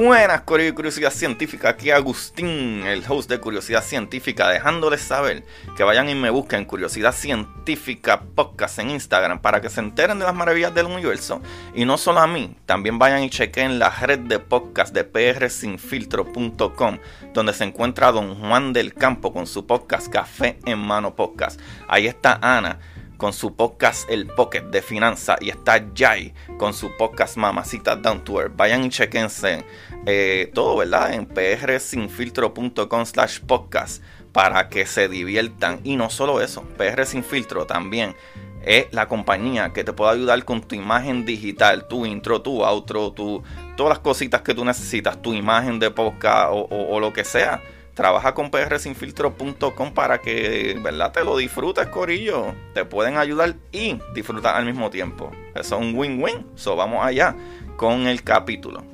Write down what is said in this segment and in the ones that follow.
Buenas, Curiosidad Científica. Aquí Agustín, el host de Curiosidad Científica, dejándoles saber que vayan y me busquen Curiosidad Científica Podcast en Instagram para que se enteren de las maravillas del universo. Y no solo a mí, también vayan y chequen la red de podcast de prsinfiltro.com, donde se encuentra Don Juan del Campo con su podcast Café en Mano Podcast. Ahí está Ana con su podcast El Pocket de Finanza y está Jai con su podcast Mamacita Down to Earth. Vayan y chequense eh, todo, ¿verdad? En prsinfiltro.com slash podcast para que se diviertan. Y no solo eso, PR Sin Filtro también es la compañía que te puede ayudar con tu imagen digital, tu intro, tu outro, tu, todas las cositas que tú necesitas, tu imagen de podcast o lo que sea trabaja con prsinfiltro.com para que, ¿verdad? Te lo disfrutes, Corillo. Te pueden ayudar y disfrutar al mismo tiempo. Eso es un win-win. So, vamos allá con el capítulo.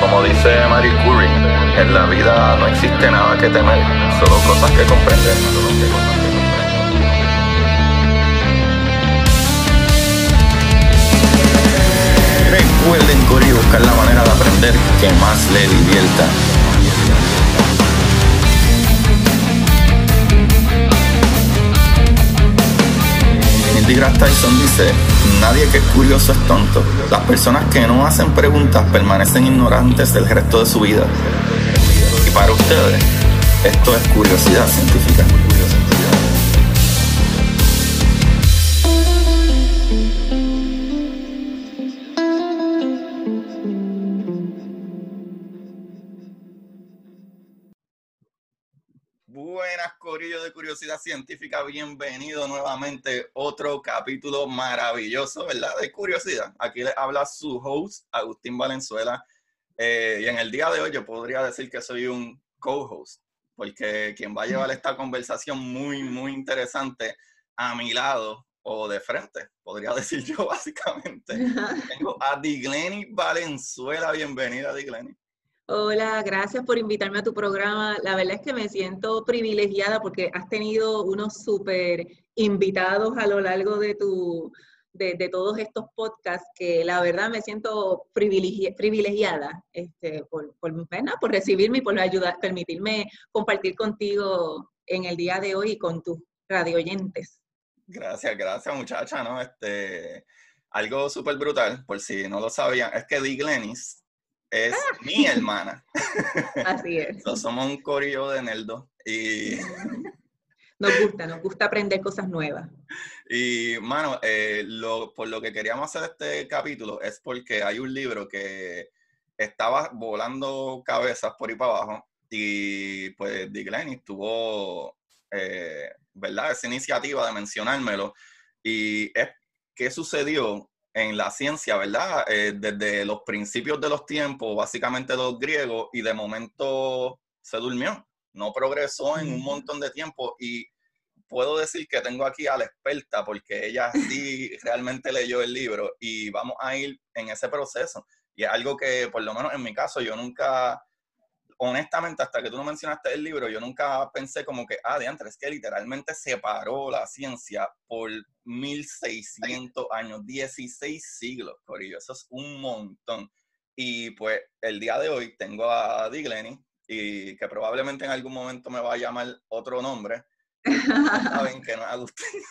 Como dice Marie Curie, en la vida no existe nada que temer, solo cosas que comprender. Recuerden correr y buscar la manera de aprender que más le divierta. DeGrasse Tyson dice, nadie que es curioso es tonto. Las personas que no hacen preguntas permanecen ignorantes del resto de su vida. Y para ustedes, esto es curiosidad científica. De Curiosidad Científica, bienvenido nuevamente. Otro capítulo maravilloso, ¿verdad? De curiosidad. Aquí le habla su host, Agustín Valenzuela. Eh, y en el día de hoy yo podría decir que soy un co-host, porque quien va a llevar esta conversación muy, muy interesante a mi lado o de frente, podría decir yo básicamente. Tengo a Digleni Valenzuela. Bienvenida, Digleni. Hola, gracias por invitarme a tu programa. La verdad es que me siento privilegiada porque has tenido unos súper invitados a lo largo de, tu, de, todos estos podcasts que la verdad me siento privilegiada este, por, por, por recibirme y por ayudar, permitirme compartir contigo en el día de hoy y con tus radio oyentes. Gracias, gracias muchacha, ¿no? Este, algo súper brutal, por si no lo sabían, es que Di Glenis es ah. mi hermana. Así es. somos un corillo de Neldo y... Nos gusta, nos gusta aprender cosas nuevas. Y, mano, eh, lo, por lo que queríamos hacer este capítulo es porque hay un libro que estaba volando cabezas por ahí para abajo y, pues, Dick Lenny tuvo, eh, ¿verdad?, esa iniciativa de mencionármelo. Y es, ¿qué sucedió? En la ciencia, ¿verdad? Eh, desde los principios de los tiempos, básicamente los griegos, y de momento se durmió, no progresó en un montón de tiempo y puedo decir que tengo aquí a la experta porque ella sí realmente leyó el libro y vamos a ir en ese proceso. Y es algo que, por lo menos en mi caso, yo nunca honestamente, hasta que tú no mencionaste el libro, yo nunca pensé como que, ah, de antes, es que literalmente separó la ciencia por 1600 años, 16 siglos, Corillo, eso es un montón. Y pues el día de hoy tengo a Digleni, y que probablemente en algún momento me va a llamar otro nombre. Saben que no es Agustín.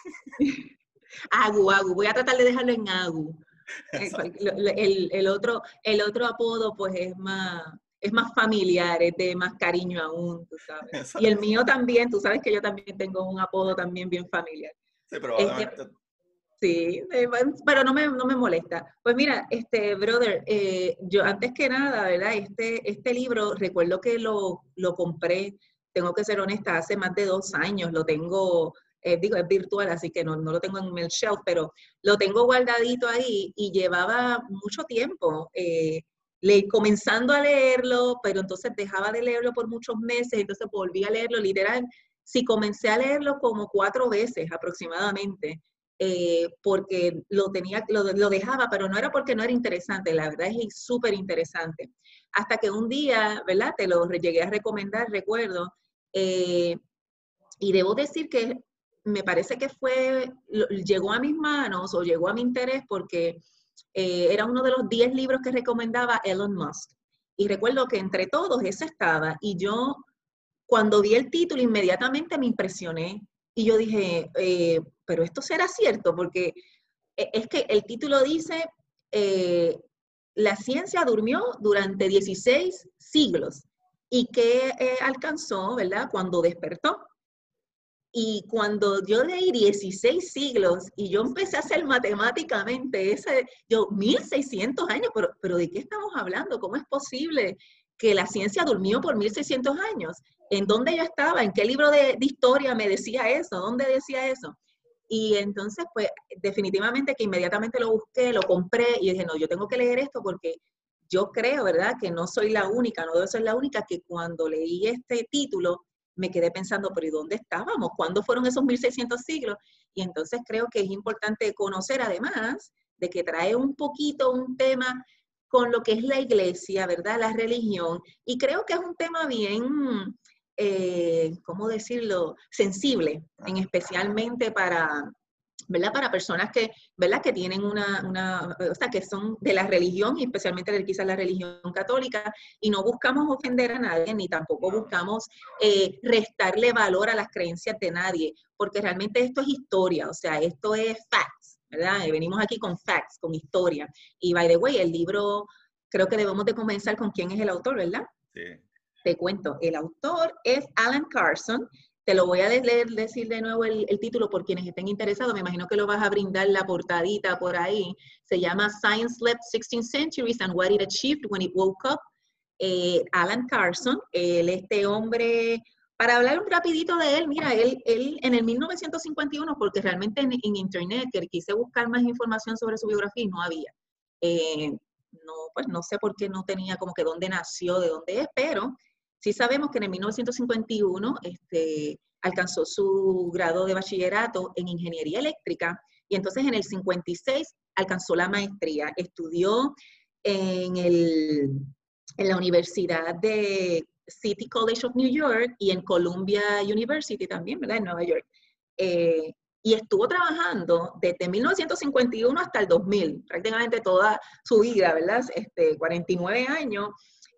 Agu, Agu, voy a tratar de dejarlo en Agu. El, el, otro, el otro apodo pues es más, es más familiar, es de más cariño aún, tú sabes. Y el mío también, tú sabes que yo también tengo un apodo también bien familiar. Sí, probablemente. sí, eh, pero no me, no me molesta. Pues mira, este, brother, eh, yo antes que nada, ¿verdad? Este, este libro, recuerdo que lo, lo compré, tengo que ser honesta, hace más de dos años, lo tengo, eh, digo, es virtual, así que no, no, lo tengo en el shelf, pero lo tengo guardadito ahí y llevaba mucho tiempo le, comenzando a leerlo, pero entonces dejaba de leerlo por muchos meses, entonces volví a leerlo literal. Sí, comencé a leerlo como cuatro veces aproximadamente, eh, porque lo, tenía, lo, lo, dejaba, pero no era porque no era interesante, la verdad es súper interesante. Hasta que un día, ¿verdad? Te lo llegué a recomendar, recuerdo, eh, y debo decir que me parece que fue, llegó a mis manos o llegó a mi interés porque eh, era uno de los 10 libros que recomendaba Elon Musk. Y recuerdo que entre todos ese estaba y yo cuando vi el título inmediatamente me impresioné y yo dije, eh, pero esto será cierto porque e, es que el título dice, eh, la ciencia durmió durante 16 siglos y que alcanzó, ¿verdad? Cuando despertó. Y cuando yo leí 16 siglos y yo empecé a hacer matemáticamente ese, yo, 1600 años, pero, pero ¿de qué estamos hablando? ¿Cómo es posible que la ciencia durmió por 1600 años? ¿En dónde yo estaba? ¿En qué libro de, historia me decía eso? ¿Dónde decía eso? Y entonces, pues, definitivamente que inmediatamente lo busqué, lo compré y dije, no, yo tengo que leer esto porque yo creo, ¿verdad? Que no soy la única, no debo ser la única que cuando leí este título me quedé pensando, pero ¿y dónde estábamos? ¿Cuándo fueron esos 1600 siglos? Y entonces creo que es importante conocer además de que trae un poquito un tema con lo que es la iglesia, ¿verdad? La religión. Y creo que es un tema bien, eh, ¿cómo decirlo? Sensible, en especialmente para, ¿verdad? Para personas que, ¿verdad? Que tienen una, una, o sea, que son de la religión y especialmente quizás la religión católica y no buscamos ofender a nadie ni tampoco buscamos eh, restarle valor a las creencias de nadie, porque realmente esto es historia, o sea, esto es facts, ¿verdad? venimos aquí con facts, con historia. Y by the way, el libro, creo que debemos de comenzar con quién es el autor, ¿verdad? Sí. Te cuento, el autor es Alan Carson, te lo voy a leer, decir de nuevo el, título por quienes estén interesados. Me imagino que lo vas a brindar la portadita por ahí. Se llama Science Slept 16 Centuries and What It Achieved When It Woke Up. Eh, Alan Carson, él, este hombre, para hablar un rapidito de él, mira, él, él en el 1951, porque realmente en, internet que quise buscar más información sobre su biografía y no había. Eh, no, pues no sé por qué no tenía como que dónde nació, de dónde es, pero Sí sabemos que en el 1951 este, alcanzó su grado de bachillerato en ingeniería eléctrica y entonces en el 56 alcanzó la maestría. Estudió en, el, en la Universidad de City College of New York y en Columbia University también, ¿verdad? En Nueva York. Eh, y estuvo trabajando desde 1951 hasta el 2000, prácticamente toda su vida, ¿verdad? Este, 49 años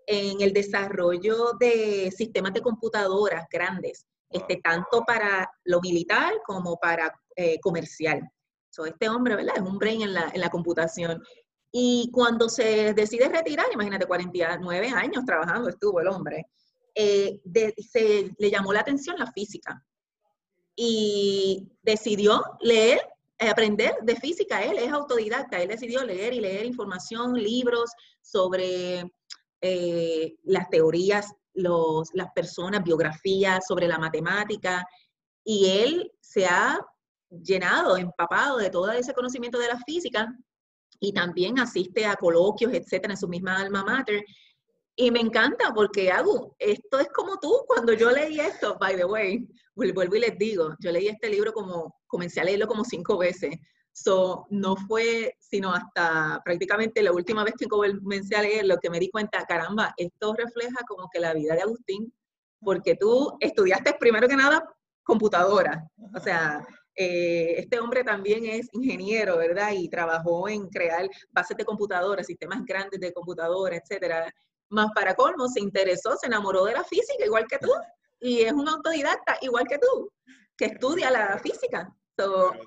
en el desarrollo de sistemas de computadoras grandes, este, tanto para lo militar como para eh, comercial. So, este hombre, ¿verdad? Es un brain en la, en la computación. Y cuando se decide retirar, imagínate, 49 años trabajando estuvo el hombre, eh, se le llamó la atención la física. Y decidió leer, eh, aprender de física. Él es autodidacta, él decidió leer y leer información, libros sobre eh, las teorías, los, las personas, biografías sobre la matemática, y él se ha llenado, empapado de todo ese conocimiento de la física y también asiste a coloquios, etcétera, en su misma alma mater. Y me encanta porque hago, esto es como tú, cuando yo leí esto, by the way, vuelvo y les digo, yo leí este libro como, comencé a leerlo como cinco veces, So, no fue sino hasta prácticamente la última vez que comencé a leer lo que me di cuenta, caramba, esto refleja como que la vida de Agustín, porque tú estudiaste primero que nada computadora, o sea, eh, este hombre también es ingeniero, ¿verdad? Y trabajó en crear bases de computadoras, sistemas grandes de computadora, etcétera. Más para colmo, se interesó, se enamoró de la física, igual que tú, y es un autodidacta, igual que tú, que estudia la física.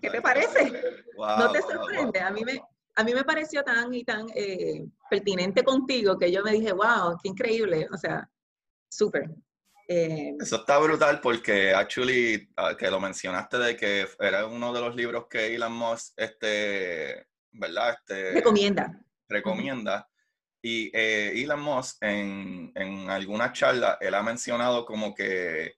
¿Qué te parece? ¿No te sorprende? A mí me, a mí me pareció tan y tan eh, pertinente contigo que yo me dije, wow, qué increíble. O sea, súper. Eh, Eso está brutal porque, actually, ah, que lo mencionaste de que era uno de los libros que Elon Musk, este, ¿verdad? Este, recomienda. Recomienda. Y eh, Elon Musk, en, en alguna charla, él ha mencionado como que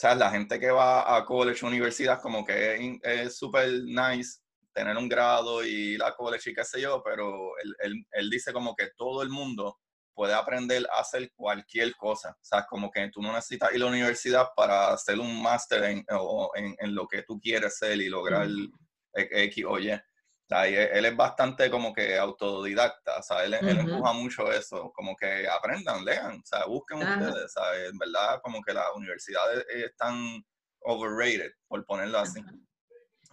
sea, la gente que va a college, universidad, como que es súper nice tener un grado y la college y qué sé yo, pero él, él, dice como que todo el mundo puede aprender a hacer cualquier cosa. O sea, como que tú no necesitas ir a la universidad para hacer un máster en, en, en, lo que tú quieres ser y lograr X o Y él es bastante como que autodidacta, o sea, él, empuja mucho eso, como que aprendan, lean, o sea, busquen ustedes, ¿sabes? En verdad, como que las universidades están overrated, por ponerlo así.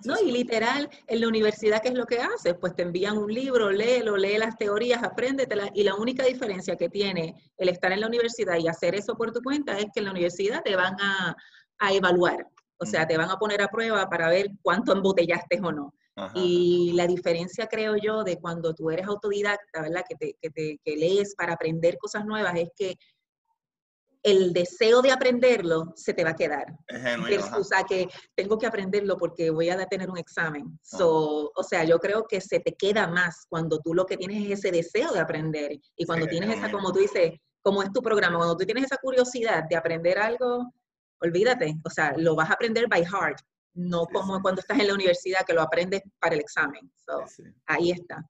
No, y literal, en la universidad, ¿qué es lo que haces? Pues te envían un libro, léelo, lee las teorías, apréndetelas, y la única diferencia que tiene el estar en la universidad y hacer eso por tu cuenta es que en la universidad te van a, evaluar, o sea, te van a poner a prueba para ver cuánto embotellaste o no. Y la diferencia, creo yo, de cuando tú eres autodidacta, ¿verdad? Que, te, que, te, que lees para aprender cosas nuevas, es que el deseo de aprenderlo se te va a quedar. O sea, que tengo que aprenderlo porque voy a tener un examen. So, o sea, yo creo que se te queda más cuando tú lo que tienes es ese deseo de aprender. Y cuando tienes esa, como tú dices, como es tu programa, cuando tú tienes esa curiosidad de aprender algo, olvídate. O sea, lo vas a aprender by heart. No como cuando estás en la universidad que lo aprendes para el examen. So, ahí está.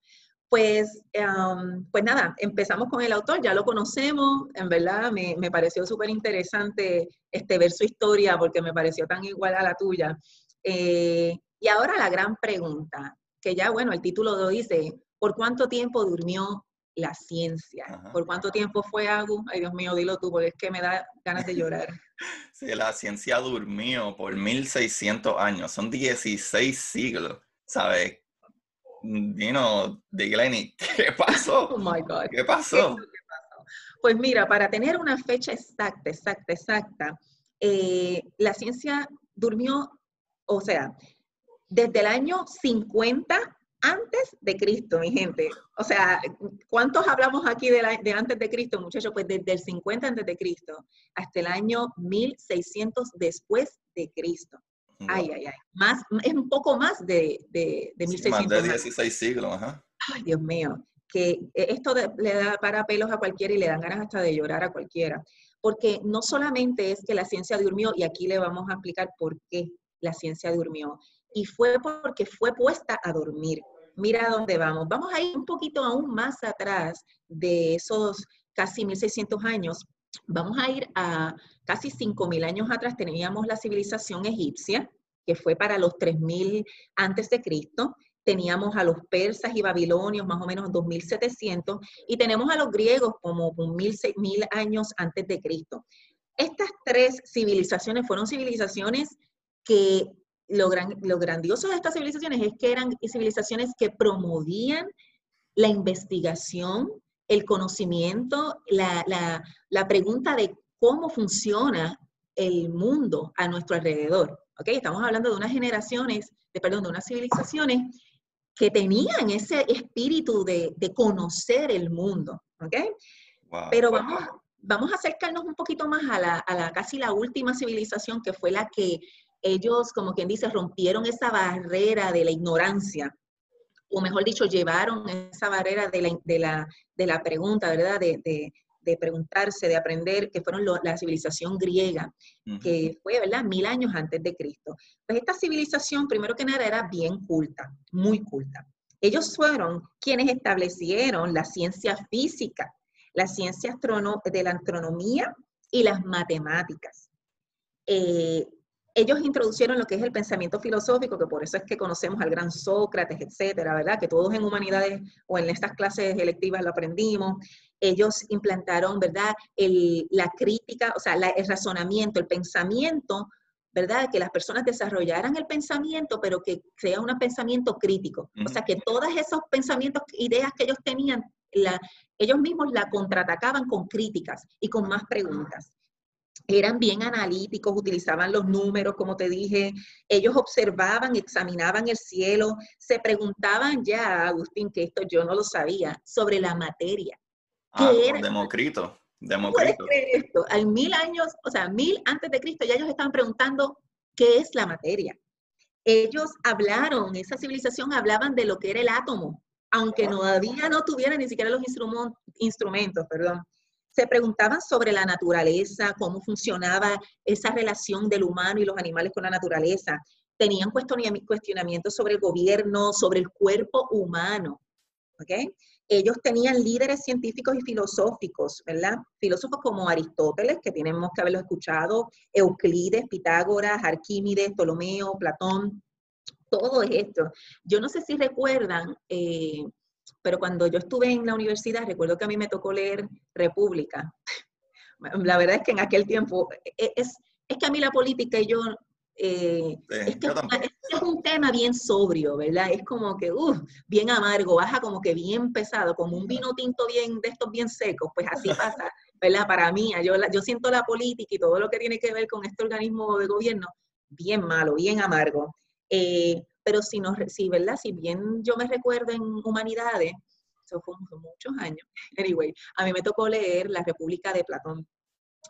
Pues, em, pues nada, empezamos con el autor, ya lo conocemos, en verdad me, me pareció súper interesante este, ver su historia porque me pareció tan igual a la tuya. Eh, y ahora la gran pregunta, que ya, bueno, el título lo dice, ¿por cuánto tiempo durmió la ciencia? ¿Por cuánto tiempo fue algo? Ay, Dios mío, dilo tú, porque es que me da ganas de llorar. sí, la ciencia durmió por 1600 años, son 16 siglos, ¿sabes? Dino, de Glenny, ¿qué pasó? Oh my God. ¿Qué pasó? Pues mira, para tener una fecha exacta, exacta, exacta, eh, la ciencia durmió, o sea, desde el año 50 antes de Cristo, mi gente. O sea, ¿cuántos hablamos aquí de, de, antes de Cristo, muchachos? Pues desde el 50 antes de Cristo hasta el año 1600 después de Cristo. Ay, ay, ay. Más, es un poco más de, de, de 1600. más de 16 siglos, ajá. Ay, Dios mío. Que esto le da para pelos a cualquiera y le dan ganas hasta de llorar a cualquiera. Porque no solamente es que la ciencia durmió, y aquí le vamos a explicar por qué la ciencia durmió. Y fue porque fue puesta a dormir. Mira dónde vamos. Vamos a ir un poquito aún más atrás de esos casi 1600 años Vamos a ir a casi 5.000 años atrás, teníamos la civilización egipcia, que fue para los 3.000 antes de Cristo. Teníamos a los persas y babilonios más o menos 2.700 y tenemos a los griegos como 1.000 años antes de Cristo. Estas tres civilizaciones fueron civilizaciones que lo, lo grandioso de estas civilizaciones es que eran civilizaciones que promovían la investigación, el conocimiento, la, la, pregunta de cómo funciona el mundo a nuestro alrededor. ¿ok? Estamos hablando de unas generaciones, de, perdón, de unas civilizaciones que tenían ese espíritu de, de conocer el mundo. ¿ok? Pero vamos, vamos a acercarnos un poquito más a la, a la casi la última civilización que fue la que ellos, como quien dice, rompieron esa barrera de la ignorancia o mejor dicho, llevaron esa barrera de la, de la, de la pregunta, ¿verdad? De, de, de, preguntarse, de aprender, que fueron la civilización griega, que fue, ¿verdad? Mil años antes de Cristo. Pues esta civilización, primero que nada, era bien culta, muy culta. Ellos fueron quienes establecieron la ciencia física, la ciencia de la astronomía y las matemáticas. Eh, ellos introducieron lo que es el pensamiento filosófico, que por eso es que conocemos al gran Sócrates, etcétera, ¿verdad? Que todos en humanidades o en estas clases electivas lo aprendimos. Ellos implantaron, ¿verdad? la crítica, o sea, el razonamiento, el pensamiento, ¿verdad? Que las personas desarrollaran el pensamiento, pero que sea un pensamiento crítico. O sea, que todos esos pensamientos, ideas que ellos tenían, ellos mismos la contraatacaban con críticas y con más preguntas eran bien analíticos, utilizaban los números, como te dije, ellos observaban, examinaban el cielo, se preguntaban ya, Agustín, que esto yo no lo sabía, sobre la materia. Ah, era? Democrito. Democrito. ¿Puedes creer esto? Al mil años, o sea, mil antes de Cristo, ya ellos estaban preguntando qué es la materia. Ellos hablaron, esa civilización hablaban de lo que era el átomo, aunque todavía no tuvieran ni siquiera los instrumentos, perdón se preguntaban sobre la naturaleza, cómo funcionaba esa relación del humano y los animales con la naturaleza. Tenían cuestionamientos sobre el gobierno, sobre el cuerpo humano. Ellos tenían líderes científicos y filosóficos, ¿verdad? Filósofos como Aristóteles, que tenemos que haberlo escuchado, Euclides, Pitágoras, Arquímedes, Ptolomeo, Platón, todo esto. Yo no sé si recuerdan, eh, pero cuando yo estuve en la universidad, recuerdo que a mí me tocó leer República. La verdad es que en aquel tiempo, e, es, es que a mí la política y yo Eh, es, que es, un tema bien sobrio, ¿verdad? Es como que, uff, bien amargo, baja como que bien pesado, como un vino tinto bien, de estos bien secos, pues así pasa, ¿verdad? Para mí, yo, yo siento la política y todo lo que tiene que ver con este organismo de gobierno bien malo, bien amargo. Eh, pero si, no, si, ¿verdad? si bien yo me recuerdo en Humanidades, eso fue muchos años, anyway, a mí me tocó leer La República de Platón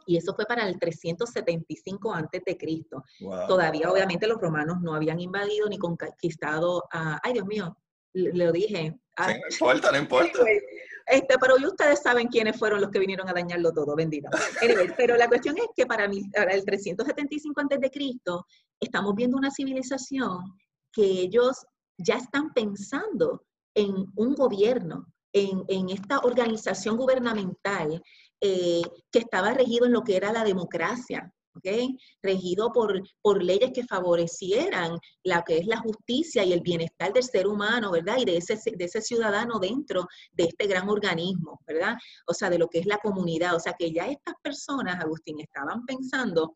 y eso fue para el 375 antes de Cristo. Todavía, obviamente, los romanos no habían invadido ni conquistado a... Ay, Dios mío, lo dije. Ah, no importa, no importa. Este, pero ustedes saben quiénes fueron los que vinieron a dañarlo todo, bendito. pero la cuestión es que para, mí, para el 375 antes de Cristo estamos viendo una civilización que ellos ya están pensando en un gobierno, en, en esta organización gubernamental eh, que estaba regido en lo que era la democracia, ¿okay? regido por, por leyes que favorecieran la que es la justicia y el bienestar del ser humano, ¿verdad? Y de ese, de ese ciudadano dentro de este gran organismo, ¿verdad? O sea, de lo que es la comunidad. O sea, que ya estas personas, Agustín, estaban pensando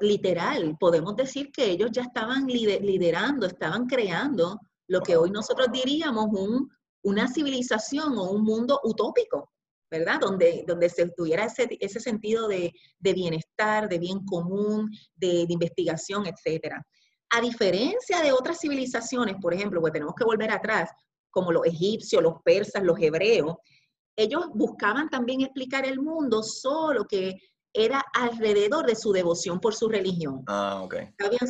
literal, podemos decir que ellos ya estaban liderando, estaban creando lo que hoy nosotros diríamos un, una civilización o un mundo utópico, ¿verdad? Donde, donde se tuviera ese, ese sentido de, de, bienestar, de bien común, de, de, investigación, etcétera. A diferencia de otras civilizaciones, por ejemplo, pues tenemos que volver atrás, como los egipcios, los persas, los hebreos, ellos buscaban también explicar el mundo, solo que era alrededor de su devoción por su religión. Ah, ok.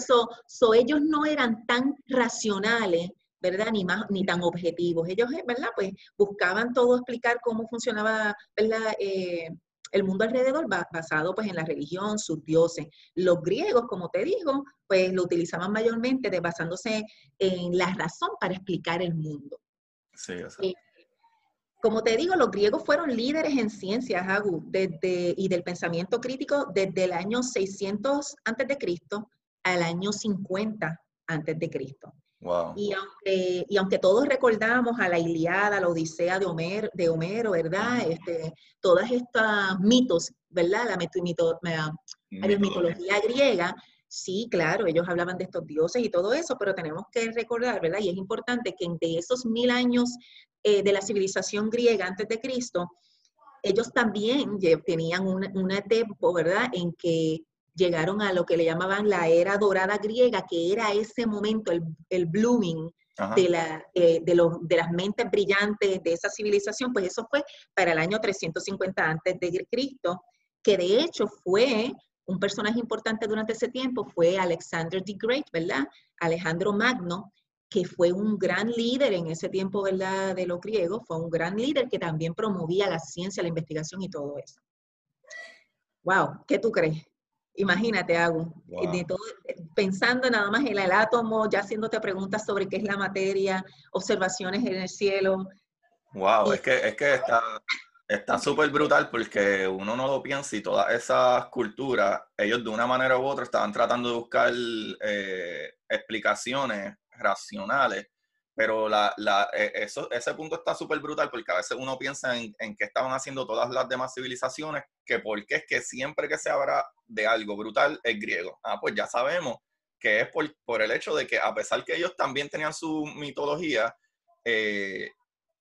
So, so ellos no eran tan racionales ¿verdad? Ni, más, ni tan objetivos. Ellos, eh, ¿verdad? Pues buscaban todo explicar cómo funcionaba, ¿verdad? Eh, el mundo alrededor basado pues en la religión, sus dioses. Los griegos, como te digo, pues lo utilizaban mayormente de, basándose en la razón para explicar el mundo. Sí, eh, como te digo, los griegos fueron líderes en ciencias, Agu, desde, y del pensamiento crítico desde el año 600 a.C. al año 50 a.C. Y, aunque, y aunque todos recordamos a la Iliada, la Odisea de Homero, de Homero ¿verdad? Este, todas estas mitos, ¿verdad? La mito, mitología griega, sí, claro, ellos hablaban de estos dioses y todo eso, pero tenemos que recordar, ¿verdad? Y es importante que de esos mil años eh, de la civilización griega antes de Cristo, ellos también tenían un, un tiempo, ¿verdad? En que llegaron a lo que le llamaban la era dorada griega, que era ese momento, el, blooming de, la, eh, de, los, de, las mentes brillantes de esa civilización, pues eso fue para el año 350 antes de Cristo, que de hecho fue un personaje importante durante ese tiempo, fue Alexander the Great, ¿verdad? Alejandro Magno, que fue un gran líder en ese tiempo, ¿verdad? De los griegos, fue un gran líder que también promovía la ciencia, la investigación y todo eso. Wow, ¿qué tú crees? Imagínate, hago, pensando nada más en el átomo, ya haciéndote preguntas sobre qué es la materia, observaciones en el cielo. Wow, es que, es que está está súper brutal porque uno no lo piensa y todas esas culturas, ellos de una manera u otra estaban tratando de buscar eh, explicaciones racionales pero la, la, e, eso, ese punto está súper brutal porque a veces uno piensa en, en qué estaban haciendo todas las demás civilizaciones, que porque es que siempre que se habla de algo brutal es griego. Ah, pues ya sabemos que es por, por el hecho de que a pesar que ellos también tenían su mitología, eh,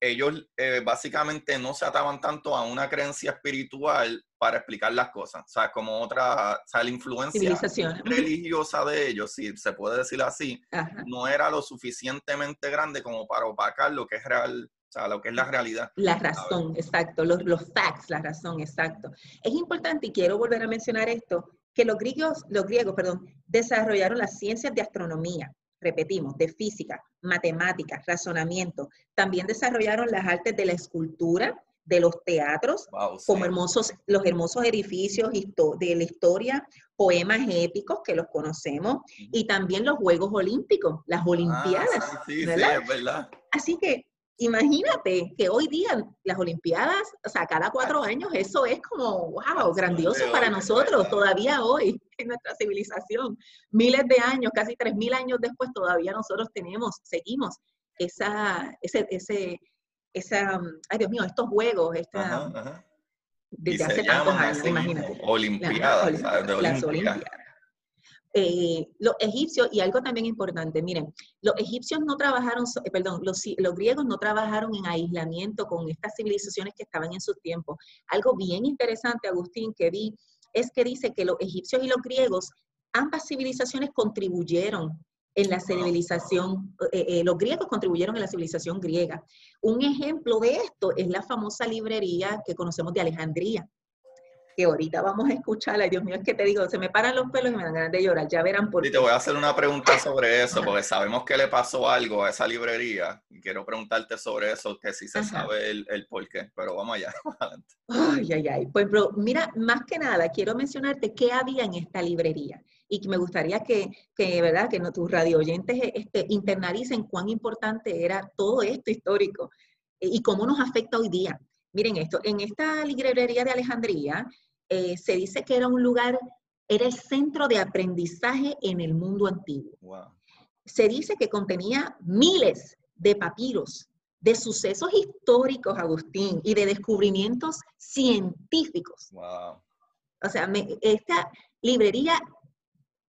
ellos eh, básicamente no se ataban tanto a una creencia espiritual para explicar las cosas. O sea, como otra, o sea, la influencia religiosa de ellos, si se puede decir así, no era lo suficientemente grande como para opacar lo que es real, o sea, lo que es la realidad. La razón, exacto, los, los facts, la razón, exacto. Es importante, y quiero volver a mencionar esto, que los griegos, los griegos, perdón, desarrollaron las ciencias de astronomía, repetimos, de física, matemáticas, razonamiento. También desarrollaron las artes de la escultura, de los teatros, como hermosos, los hermosos edificios de la historia, poemas épicos que los conocemos, y también los Juegos Olímpicos, las ah, Olimpiadas. sí, sí, es verdad. Así que imagínate que hoy día las Olimpiadas, o sea, cada cuatro años, eso es como, wow, grandioso para nosotros, todavía hoy, en nuestra civilización. Miles de años, casi tres mil años después, todavía nosotros tenemos, seguimos esa, ese, ese, esa, ay Dios mío, estos juegos, esta, desde hace tantos años, imagínate. Olimpiadas, las, Olimpiadas. Eh, los egipcios, y algo también importante, miren, los egipcios no trabajaron, eh, perdón, los, los, griegos no trabajaron en aislamiento con estas civilizaciones que estaban en su tiempo. Algo bien interesante, Agustín, que vi, es que dice que los egipcios y los griegos, ambas civilizaciones contribuyeron en la civilización, eh, los griegos contribuyeron en la civilización griega. Un ejemplo de esto es la famosa librería que conocemos de Alejandría que ahorita vamos a escuchar, ay Dios mío, es que te digo, se me paran los pelos y me dan ganas de llorar, ya verán por qué. te voy a hacer una pregunta sobre eso, porque sabemos que le pasó algo a esa librería, y quiero preguntarte sobre eso, que sí se sabe el, el, por qué, pero vamos allá. Ay, ay, ay, pues bro, mira, más que nada, quiero mencionarte qué había en esta librería, y me gustaría que, que ¿verdad?, que no, tus radio oyentes este, internalicen cuán importante era todo esto histórico, y cómo nos afecta hoy día. Miren esto, en esta librería de Alejandría, eh, se dice que era un lugar, era el centro de aprendizaje en el mundo antiguo. Se dice que contenía miles de papiros, de sucesos históricos, Agustín, y de descubrimientos científicos. O sea, esta librería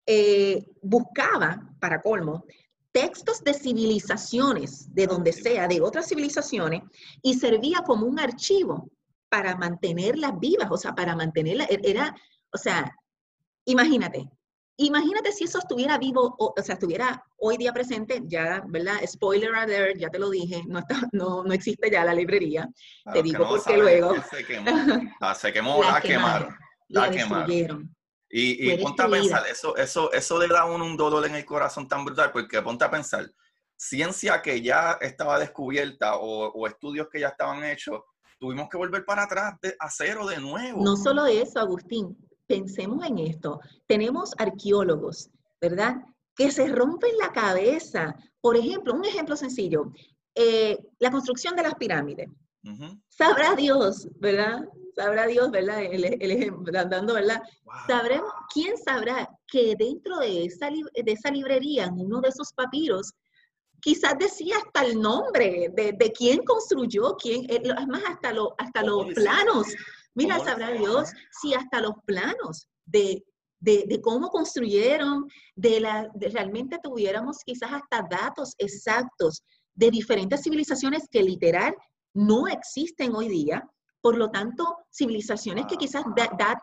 eh, buscaba, para colmo, textos de civilizaciones, de donde sea, de otras civilizaciones, y servía como un archivo para mantenerlas vivas, o sea, para mantenerlas, e-, era, o sea, imagínate, imagínate si eso estuviera vivo, o, sea, estuviera hoy día presente, ya, ¿verdad? Spoiler alert, ya te lo dije, no, está, no, no existe ya la librería, te digo porque luego... Se quemó, ah, se quemó la, quemaron, la, quemaron. Y, y ponte a pensar, eso, eso, eso le da uno un dolor en el corazón tan brutal, porque ponte a pensar, ciencia que ya estaba descubierta o, o estudios que ya estaban hechos, tuvimos que volver para atrás a cero de nuevo. No solo eso, Agustín, pensemos en esto. Tenemos arqueólogos, ¿verdad? Que se rompen la cabeza. Por ejemplo, un ejemplo sencillo, eh, la construcción de las pirámides. Sabrá Dios, ¿verdad? Sabrá Dios, ¿verdad? El, ejemplo, dando, ¿verdad? Sabremos, ¿quién sabrá que dentro de esa, de esa librería, en uno de esos papiros, quizás decía hasta el nombre de, de quién construyó, quién, eh, es más, hasta, lo, hasta los planos. Mira, sabrá Dios si hasta los planos de, de, de cómo construyeron, de la, realmente tuviéramos quizás hasta datos exactos de diferentes civilizaciones que literal no existen hoy día. Por lo tanto, civilizaciones que quizás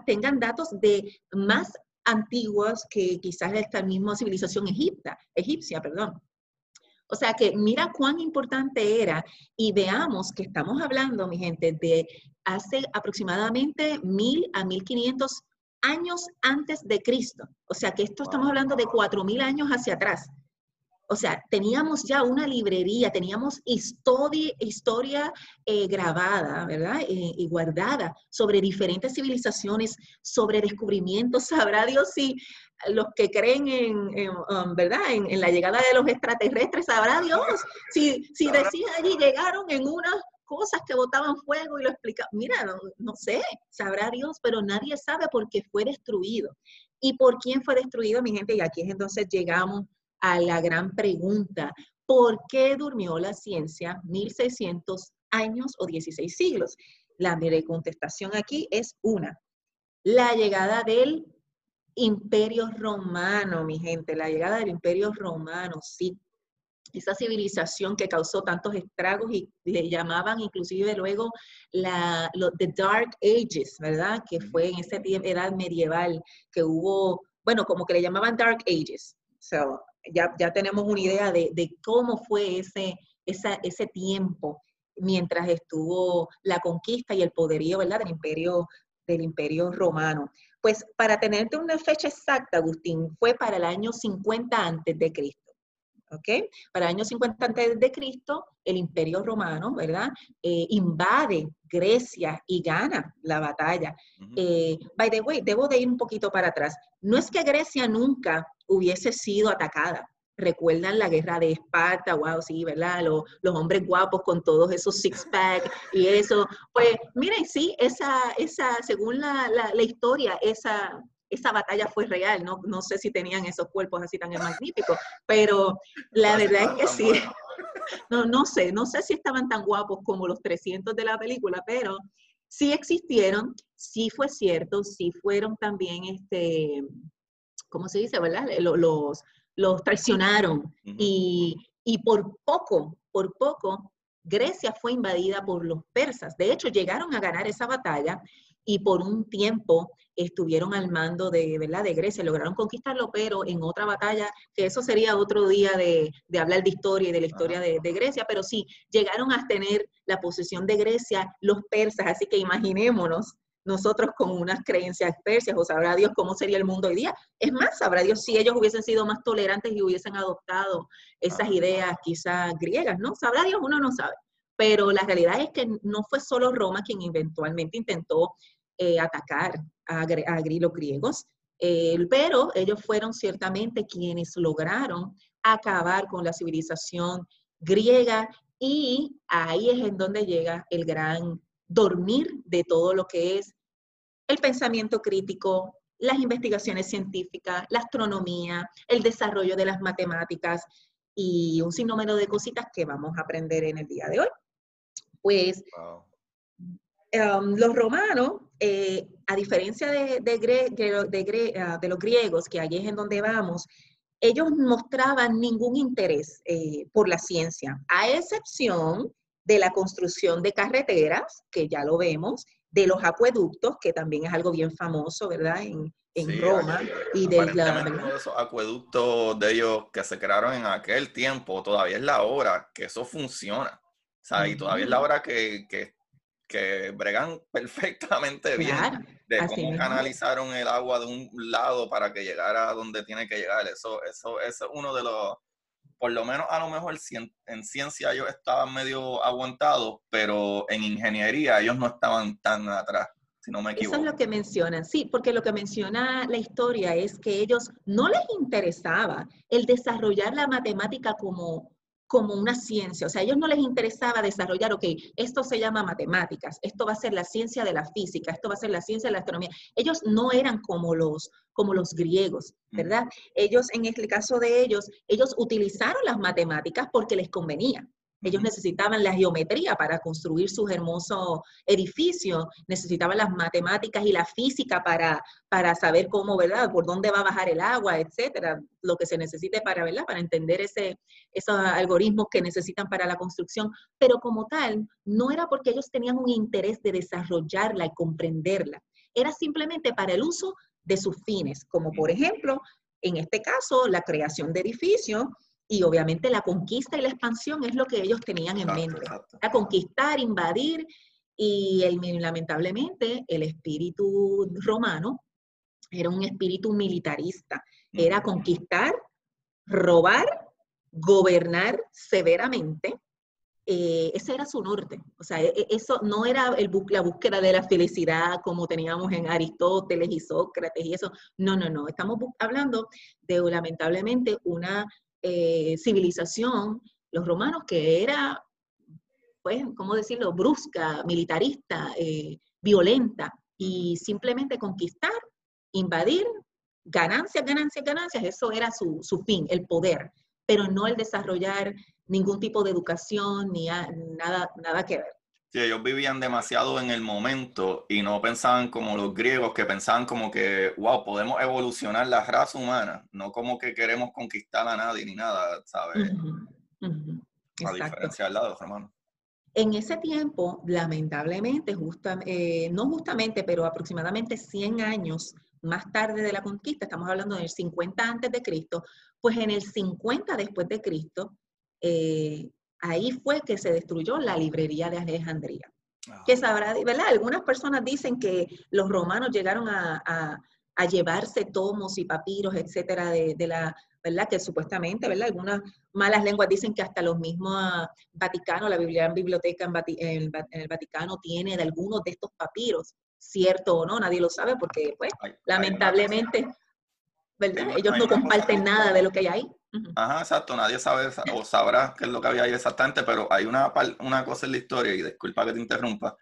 tengan datos de más antiguas que quizás esta misma civilización egipta, egipcia. Perdón. O sea que mira cuán importante era y veamos que estamos hablando, mi gente, de hace aproximadamente mil a mil quinientos años antes de Cristo. O sea que esto estamos hablando de cuatro mil años hacia atrás. O sea, teníamos ya una librería, teníamos historia, historia eh, grabada, ¿verdad? Eh, y guardada sobre diferentes civilizaciones, sobre descubrimientos. Sabrá Dios si los que creen en, um, ¿verdad? En, la llegada de los extraterrestres, sabrá Dios si, si decía allí, llegaron en unas cosas que botaban fuego y lo explicaban. Mira, no, no sé, sabrá Dios, pero nadie sabe por qué fue destruido. ¿Y por quién fue destruido, mi gente? Y aquí es entonces llegamos a la gran pregunta, ¿por qué durmió la ciencia 1600 años o 16 siglos? La contestación aquí es una. La llegada del imperio romano, mi gente, la llegada del imperio romano, sí. Esa civilización que causó tantos estragos y le llamaban inclusive luego la, The Dark Ages, ¿verdad? Que fue en esa edad medieval que hubo, bueno, como que le llamaban Dark Ages. So, ya, ya tenemos una idea de, de cómo fue ese, esa, ese tiempo mientras estuvo la conquista y el poderío, ¿verdad? Del imperio, del imperio romano. Pues para tenerte una fecha exacta, Agustín, fue para el año 50 antes de Cristo. ¿Ok? Para el año 50 antes de Cristo, el imperio romano, ¿verdad? Eh, invade Grecia y gana la batalla. Eh, by the way, debo de ir un poquito para atrás. No es que Grecia nunca hubiese sido atacada. Recuerdan la guerra de Esparta, wow, sí, ¿verdad? Los, los hombres guapos con todos esos six-pack y eso. Pues miren, sí, esa, esa según la, la, historia, esa, esa batalla fue real. No, no sé si tenían esos cuerpos así tan magníficos, pero la verdad es que sí. No, no sé, no sé si estaban tan guapos como los 300 de la película, pero sí existieron, sí fue cierto, sí fueron también este, ¿cómo se dice, verdad? Los, los traicionaron y, y por poco, por poco, Grecia fue invadida por los persas. De hecho, llegaron a ganar esa batalla y por un tiempo estuvieron al mando de, ¿verdad? de Grecia, lograron conquistarlo, pero en otra batalla, que eso sería otro día de, hablar de historia y de la historia de, Grecia, pero sí, llegaron a tener la posesión de Grecia los persas, así que imaginémonos nosotros con unas creencias persias, o sabrá Dios cómo sería el mundo hoy día. Es más, sabrá Dios si ellos hubiesen sido más tolerantes y hubiesen adoptado esas ideas quizás griegas, ¿no? Sabrá Dios, uno no sabe. Pero la realidad es que no fue solo Roma quien eventualmente intentó eh, atacar a, los griegos, eh, pero ellos fueron ciertamente quienes lograron acabar con la civilización griega y ahí es en donde llega el gran dormir de todo lo que es el pensamiento crítico, las investigaciones científicas, la astronomía, el desarrollo de las matemáticas y un sinnúmero de cositas que vamos a aprender en el día de hoy. Pues um, los romanos, eh, a diferencia de, de, ah, de, los griegos, que allí es en donde vamos, ellos mostraban ningún interés eh, por la ciencia, a excepción de la construcción de carreteras, que ya lo vemos, de los acueductos, que también es algo bien famoso, ¿verdad? En, Roma. y de la, uno de esos acueductos de ellos que se crearon en aquel tiempo, todavía es la hora que eso funciona. O sea, y todavía es la hora que, que, que bregan perfectamente bien de cómo canalizaron el agua de un lado para que llegara a donde tiene que llegar. Eso, eso, eso es uno de los por lo menos a lo mejor en ciencia ellos estaban medio aguantados, pero en ingeniería ellos no estaban tan atrás, si no me equivoco. Eso es lo que mencionan, sí, porque lo que menciona la historia es que ellos no les interesaba el desarrollar la matemática como como una ciencia. O sea, a ellos no les interesaba desarrollar, ok, esto se llama matemáticas, esto va a ser la ciencia de la física, esto va a ser la ciencia de la astronomía. Ellos no eran como los, como los griegos, ¿verdad? Ellos, en el caso de ellos, ellos utilizaron las matemáticas porque les convenía. Ellos necesitaban la geometría para construir sus hermosos edificios, necesitaban las matemáticas y la física para, para saber cómo, ¿verdad? Por dónde va a bajar el agua, etcétera, lo que se necesite para, ¿verdad? Para entender ese, esos algoritmos que necesitan para la construcción. Pero como tal, no era porque ellos tenían un interés de desarrollarla y comprenderla, era simplemente para el uso de sus fines, como por ejemplo, en este caso, la creación de edificios y obviamente la conquista y la expansión es lo que ellos tenían en mente. A conquistar, invadir y lamentablemente el espíritu romano era un espíritu militarista. Era conquistar, robar, gobernar severamente. Eh, ese era su norte. O sea, e, e, eso no era el la búsqueda de la felicidad como teníamos en Aristóteles y Sócrates y eso. No, no, no. Estamos hablando de lamentablemente una eh, civilización, los romanos, que era, pues, ¿cómo decirlo?, brusca, militarista, eh, violenta, y simplemente conquistar, invadir, ganancias, ganancias, ganancias, eso era su, su fin, el poder, pero no el desarrollar ningún tipo de educación ni nada, nada que ver. Sí, ellos vivían demasiado en el momento y no pensaban como los griegos, que pensaban como que, wow, podemos evolucionar la raza humana, no como que queremos conquistar a nadie ni nada, ¿sabes? A diferencia del lado, hermano. En ese tiempo, lamentablemente, eh, no justamente, pero aproximadamente 100 años más tarde de la conquista, estamos hablando del 50 antes de Cristo, pues en el 50 después de Cristo, eh, ahí fue que se destruyó la librería de Alejandría. Ah. Que sabrá, ¿verdad? Algunas personas dicen que los romanos llegaron a, llevarse tomos y papiros, etcétera, de, la, ¿verdad? Que supuestamente, ¿verdad? Algunas malas lenguas dicen que hasta los mismos ah, Vaticanos, la biblioteca en, el Vaticano tiene de algunos de estos papiros, cierto o no, nadie lo sabe porque, pues, lamentablemente, ¿verdad? Ellos no comparten nada de lo que hay ahí. Ajá, exacto, nadie sabe o sabrá qué es lo que había ahí exactamente, pero hay una, una cosa en la historia, y disculpa que te interrumpa,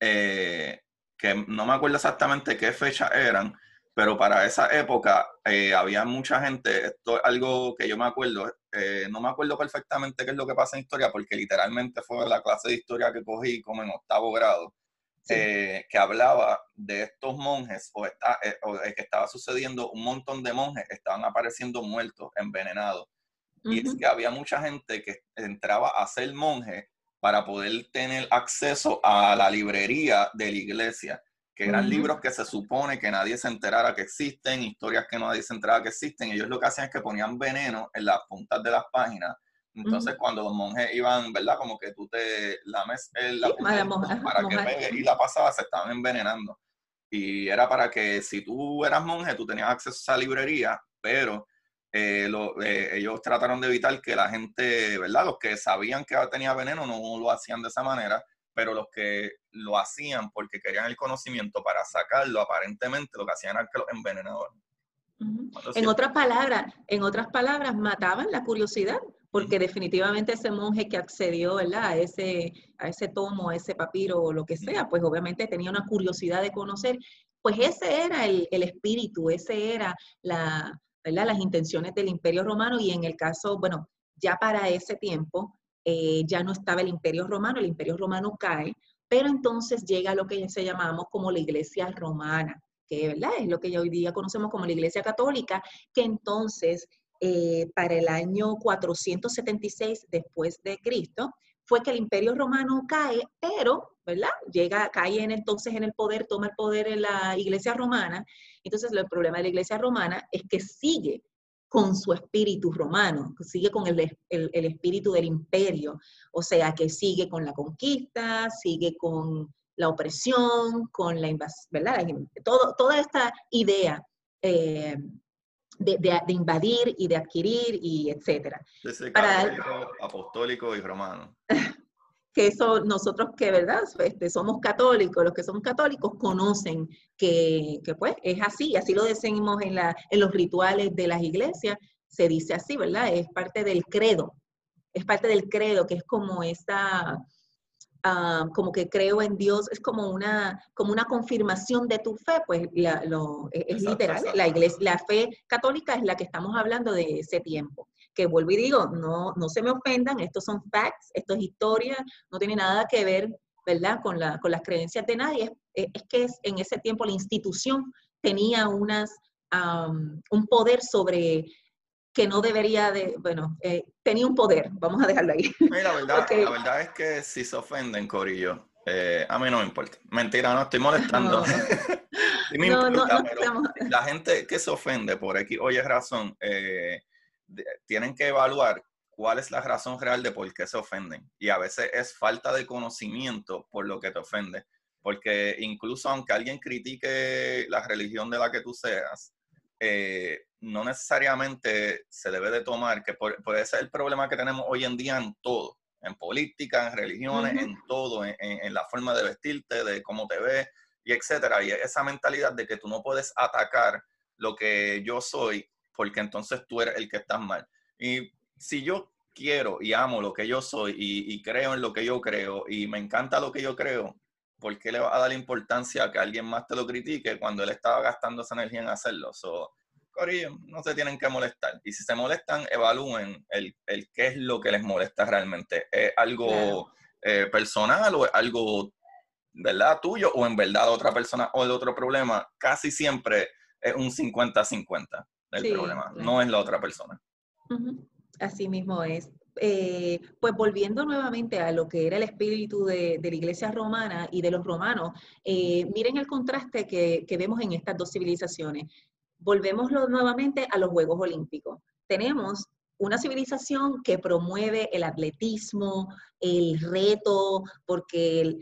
eh, que no me acuerdo exactamente qué fecha eran, pero para esa época eh, había mucha gente, esto es algo que yo me acuerdo, eh, no me acuerdo perfectamente qué es lo que pasa en historia, porque literalmente fue la clase de historia que cogí como en octavo grado, eh, que hablaba de estos monjes o, está, eh, que estaba sucediendo un montón de monjes estaban apareciendo muertos, envenenados. Y es que había mucha gente que entraba a ser monje para poder tener acceso a la librería de la iglesia, que eran libros que se supone que nadie se enterara que existen, historias que nadie se enterara que existen. Ellos lo que hacían es que ponían veneno en las puntas de las páginas entonces, cuando los monjes iban, ¿verdad? Como que tú te lames el, la para que pegue y la pasaba, se estaban envenenando. Y era para que si tú eras monje, tú tenías acceso a esa librería, pero eh, eh, ellos trataron de evitar que la gente, ¿verdad? Los que sabían que tenía veneno no lo hacían de esa manera, pero los que lo hacían porque querían el conocimiento para sacarlo, aparentemente lo que hacían era que los envenenaban. En otras palabras, en otras palabras, mataban la curiosidad porque definitivamente ese monje que accedió A, ese, a ese tomo, a ese papiro o lo que sea, pues obviamente tenía una curiosidad de conocer, pues ese era el, espíritu, ese era la, las intenciones del imperio romano y en el caso, bueno, ya para ese tiempo eh, ya no estaba el imperio romano, el imperio romano cae, pero entonces llega lo que se llamamos como la iglesia romana, que ¿verdad? es lo que hoy día conocemos como la iglesia católica, que entonces eh, para el año 476 después de Cristo, fue que el imperio romano cae, pero, ¿verdad? Llega, cae en, entonces en el poder, toma el poder en la iglesia romana. Entonces, el problema de la iglesia romana es que sigue con su espíritu romano, sigue con el, espíritu del imperio, o sea, que sigue con la conquista, sigue con la opresión, con la invasión, ¿verdad? Todo, toda esta idea eh, de, invadir y de adquirir y etcétera. Para, apostólico y romano. Que eso nosotros que, ¿verdad? Este, somos católicos, los que somos católicos conocen que, pues es así, así lo decimos en, la, en los rituales de las iglesias, se dice así, ¿verdad? Es parte del credo, es parte del credo, que es como esa Como que creo en Dios, es como una, como una confirmación de tu fe, pues lo, e, es, literal. La, iglesia, la fe católica es la que estamos hablando de ese tiempo. Que vuelvo y digo, no, no se me ofendan, estos son facts, esto es historia, no tiene nada que ver, ¿verdad?, con, la, con las creencias de nadie. Es, es que en ese tiempo la institución tenía unas, un poder sobre que no debería de, bueno, eh, tenía un poder, vamos a dejarlo ahí. la, verdad, la verdad es que si se ofenden, Corillo, eh, a mí no me importa. Mentira, no estoy molestando. No. no, la gente que se ofende por aquí, oye, razón, eh, tienen que evaluar cuál es la razón real de por qué se ofenden. Y a veces es falta de conocimiento por lo que te ofende. Porque incluso aunque alguien critique la religión de la que tú seas, eh, no necesariamente se debe de tomar, que puede ser el problema que tenemos hoy en día en todo, en política, en religiones, en todo, en, la forma de vestirte, de cómo te ves, y etcétera. Y esa mentalidad de que tú no puedes atacar lo que yo soy, porque entonces tú eres el que estás mal. Y si yo quiero y amo lo que yo soy y, creo en lo que yo creo y me encanta lo que yo creo, ¿por qué le va a dar importancia a que alguien más te lo critique cuando él estaba gastando esa energía en hacerlo? Corillo, no se tienen que molestar. Y si se molestan, evalúen el, el qué es lo que les molesta realmente. ¿Es algo eh, personal o es algo, ¿verdad? Tuyo o en verdad otra persona o el otro problema? Casi siempre es un 50-50 el problema, no es la otra persona. Así mismo es. Eh, pues volviendo nuevamente a lo que era el espíritu de, la iglesia romana y de los romanos, eh, miren el contraste que, que, vemos en estas dos civilizaciones volvemos nuevamente a los Juegos Olímpicos. Tenemos una civilización que promueve el atletismo, el reto, porque,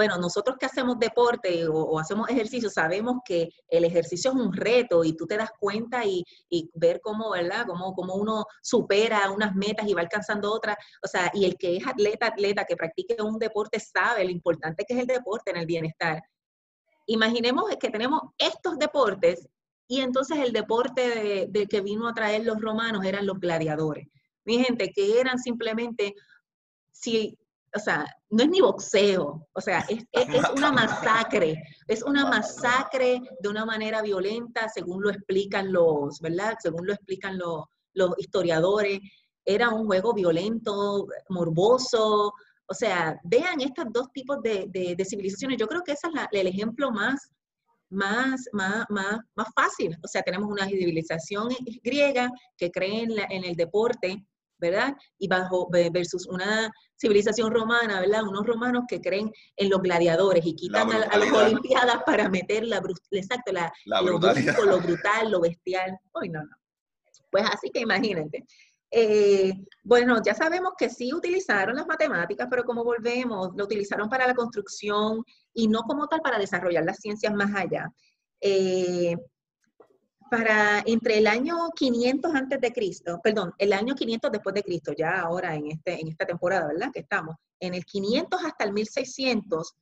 bueno, nosotros que hacemos deporte o, hacemos ejercicio, sabemos que el ejercicio es un reto y tú te das cuenta y, ver cómo, ¿verdad? Cómo, cómo, uno supera unas metas y va alcanzando otras. O sea, y el que es atleta, atleta, que practique un deporte, sabe lo importante que es el deporte en el bienestar. Imaginemos que tenemos estos deportes y entonces el deporte de, que vino a traer los romanos eran los gladiadores. Mi gente, que eran simplemente, si, o sea, no es ni boxeo, o sea, es, una masacre, es una masacre de una manera violenta, según lo explican los, ¿verdad? Según lo explican los, los historiadores. Era un juego violento, morboso, O sea, vean estos dos tipos de, de, civilizaciones. Yo creo que ese es el ejemplo más, más, más, más, más fácil. O sea, tenemos una civilización griega que cree en, en el deporte, ¿verdad? Y bajo versus una civilización romana, ¿verdad? Unos romanos que creen en los gladiadores y quitan a, las olimpiadas para meter la, exacto, la, lo, lo brutal, lo bestial. Uy, no, no. Pues así que imagínate. Eh, bueno, ya sabemos que sí utilizaron las matemáticas, pero como volvemos, lo utilizaron para la construcción y no como tal para desarrollar las ciencias más allá. Eh, para entre el año 500 antes de Cristo, perdón, el año 500 después de Cristo, ya ahora en, este, en esta temporada, ¿verdad? Que estamos, en el 500 hasta el 1600,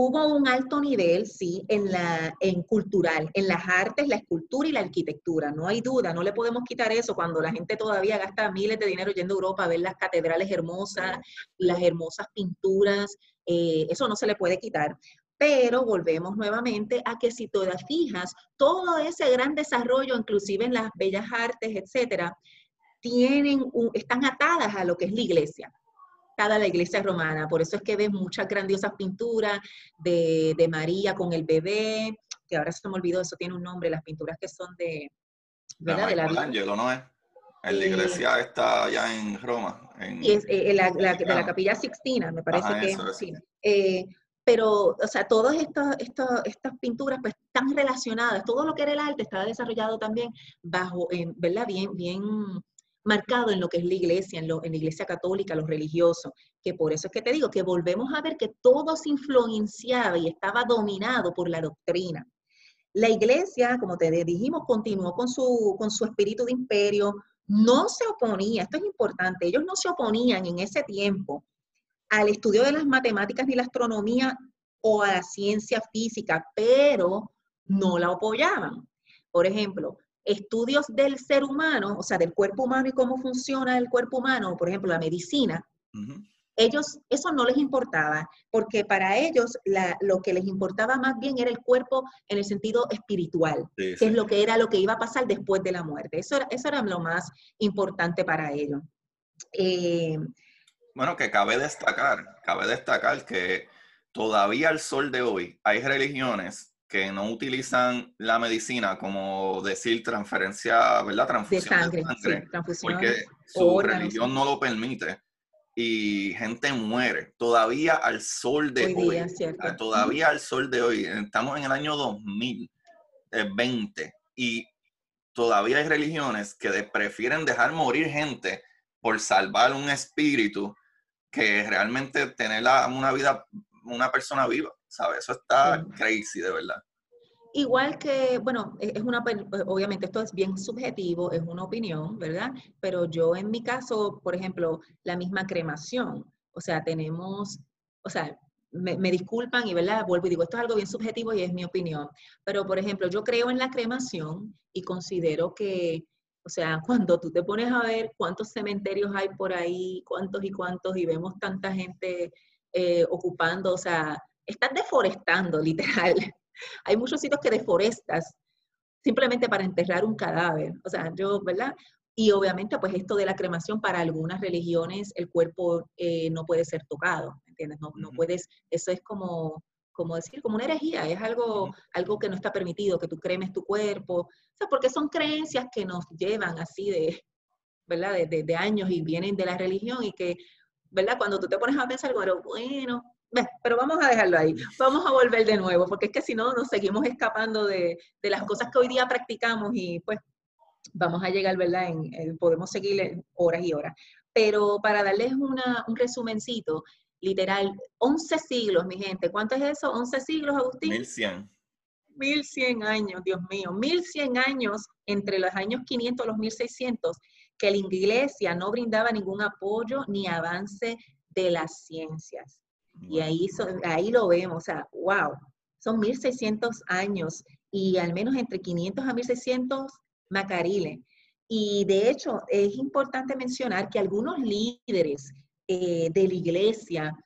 hubo un alto nivel, sí, en la en cultural, en las artes, la escultura y la arquitectura. No hay duda, no le podemos quitar eso cuando la gente todavía gasta miles de dinero yendo a Europa a ver las catedrales hermosas, las hermosas pinturas. Eh, eso no se le puede quitar. Pero volvemos nuevamente a que si te fijas, todo ese gran desarrollo, inclusive en las bellas artes, etcétera, tienen están atadas a lo que es la iglesia a la iglesia romana. Por eso es que ves muchas grandiosas pinturas de, de, María con el bebé, que ahora se me olvidó, eso tiene un nombre, las pinturas que son de... ¿verdad? De, la ¿no es? En la eh, iglesia está allá en Roma. En, y es, eh, la, de la capilla Sixtina, me parece que es. Pero, o sea, todas estas, pinturas pues están relacionadas, todo lo que era el arte estaba desarrollado también bajo, ¿verdad? Bien, bien marcado en lo que es la iglesia, en la iglesia católica, los religiosos, que por eso es que te digo que volvemos a ver que todo se influenciaba y estaba dominado por la doctrina. La iglesia, como te dijimos, continuó con su, con su espíritu de imperio, no se oponía, esto es importante, ellos no se oponían en ese tiempo al estudio de las matemáticas ni la astronomía o a la ciencia física, pero no la apoyaban. Por ejemplo, estudios del ser humano, o sea, del cuerpo humano y cómo funciona el cuerpo humano, por ejemplo, la medicina, ellos, eso no les importaba, porque para ellos lo que les importaba más bien era el cuerpo en el sentido espiritual, que es lo que era lo que iba a pasar después de la muerte. Eso era, eso era lo más importante para ellos. Eh, bueno, que cabe destacar, cabe destacar que todavía al sol de hoy hay religiones que no utilizan la medicina como decir transferencia, ¿verdad? Transfusión de sangre, porque su religión no lo permite y gente muere todavía al sol de hoy. Ah, todavía al sol de hoy. Estamos en el año 2020 y todavía hay religiones que prefieren dejar morir gente por salvar un espíritu que realmente tener una vida, una persona viva, ¿sabes? Eso está crazy, de verdad. Igual que, bueno, e, es una, obviamente esto es bien subjetivo, es una opinión, ¿verdad? Pero yo en mi caso, por ejemplo, la misma cremación, o sea, tenemos, o sea, me, me, disculpan y, ¿verdad? Vuelvo y digo, esto es algo bien subjetivo y es mi opinión. Pero, por ejemplo, yo creo en la cremación y considero que o sea, cuando tú te pones a ver cuántos cementerios hay por ahí, cuántos y cuántos, y vemos tanta gente eh, ocupando, o sea, estás deforestando, literal. hay muchos sitios que deforestas simplemente para enterrar un cadáver. O sea, yo, ¿verdad? Y obviamente, pues esto de la cremación para algunas religiones, el cuerpo eh, no puede ser tocado, ¿entiendes? No, no puedes, eso es como como decir, como una herejía, es algo, algo que no está permitido, que tú cremes tu cuerpo, o sea, porque son creencias que nos llevan así de, ¿verdad? De, de, años y vienen de la religión y que, ¿verdad? Cuando tú te pones a pensar, bueno, bueno, pero vamos a dejarlo ahí, vamos a volver de nuevo, porque es que si no nos seguimos escapando de, de las cosas que hoy día practicamos y pues vamos a llegar, ¿verdad? En, podemos seguir horas y horas. Pero para darles una, un resumencito, literal, 11 siglos, mi gente. ¿Cuánto es eso? 11 siglos, Agustín. 1100. 1100 años, Dios mío. 1100 años entre los años 500 y los 1600 que la iglesia no brindaba ningún apoyo ni avance de las ciencias. Y ahí, ahí lo vemos, o sea, wow, son 1600 años y al menos entre 500 a 1600 Macarile. Y de hecho, es importante mencionar que algunos líderes eh, de la iglesia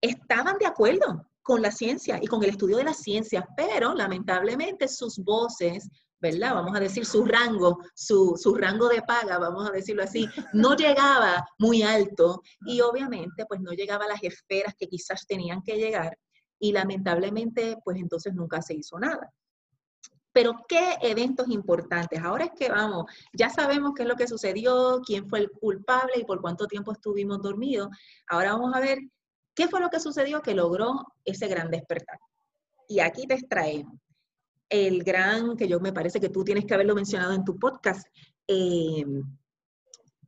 estaban de acuerdo con la ciencia y con el estudio de la ciencia, pero lamentablemente sus voces, ¿verdad? Vamos a decir su rango, su, su, rango de paga, vamos a decirlo así, no llegaba muy alto y obviamente pues no llegaba a las esferas que quizás tenían que llegar y lamentablemente pues entonces nunca se hizo nada. Pero ¿qué eventos importantes? Ahora es que vamos, ya sabemos qué es lo que sucedió, quién fue el culpable y por cuánto tiempo estuvimos dormidos. Ahora vamos a ver qué fue lo que sucedió que logró ese gran despertar. Y aquí te extraemos el gran, que yo me parece que tú tienes que haberlo mencionado en tu podcast, eh,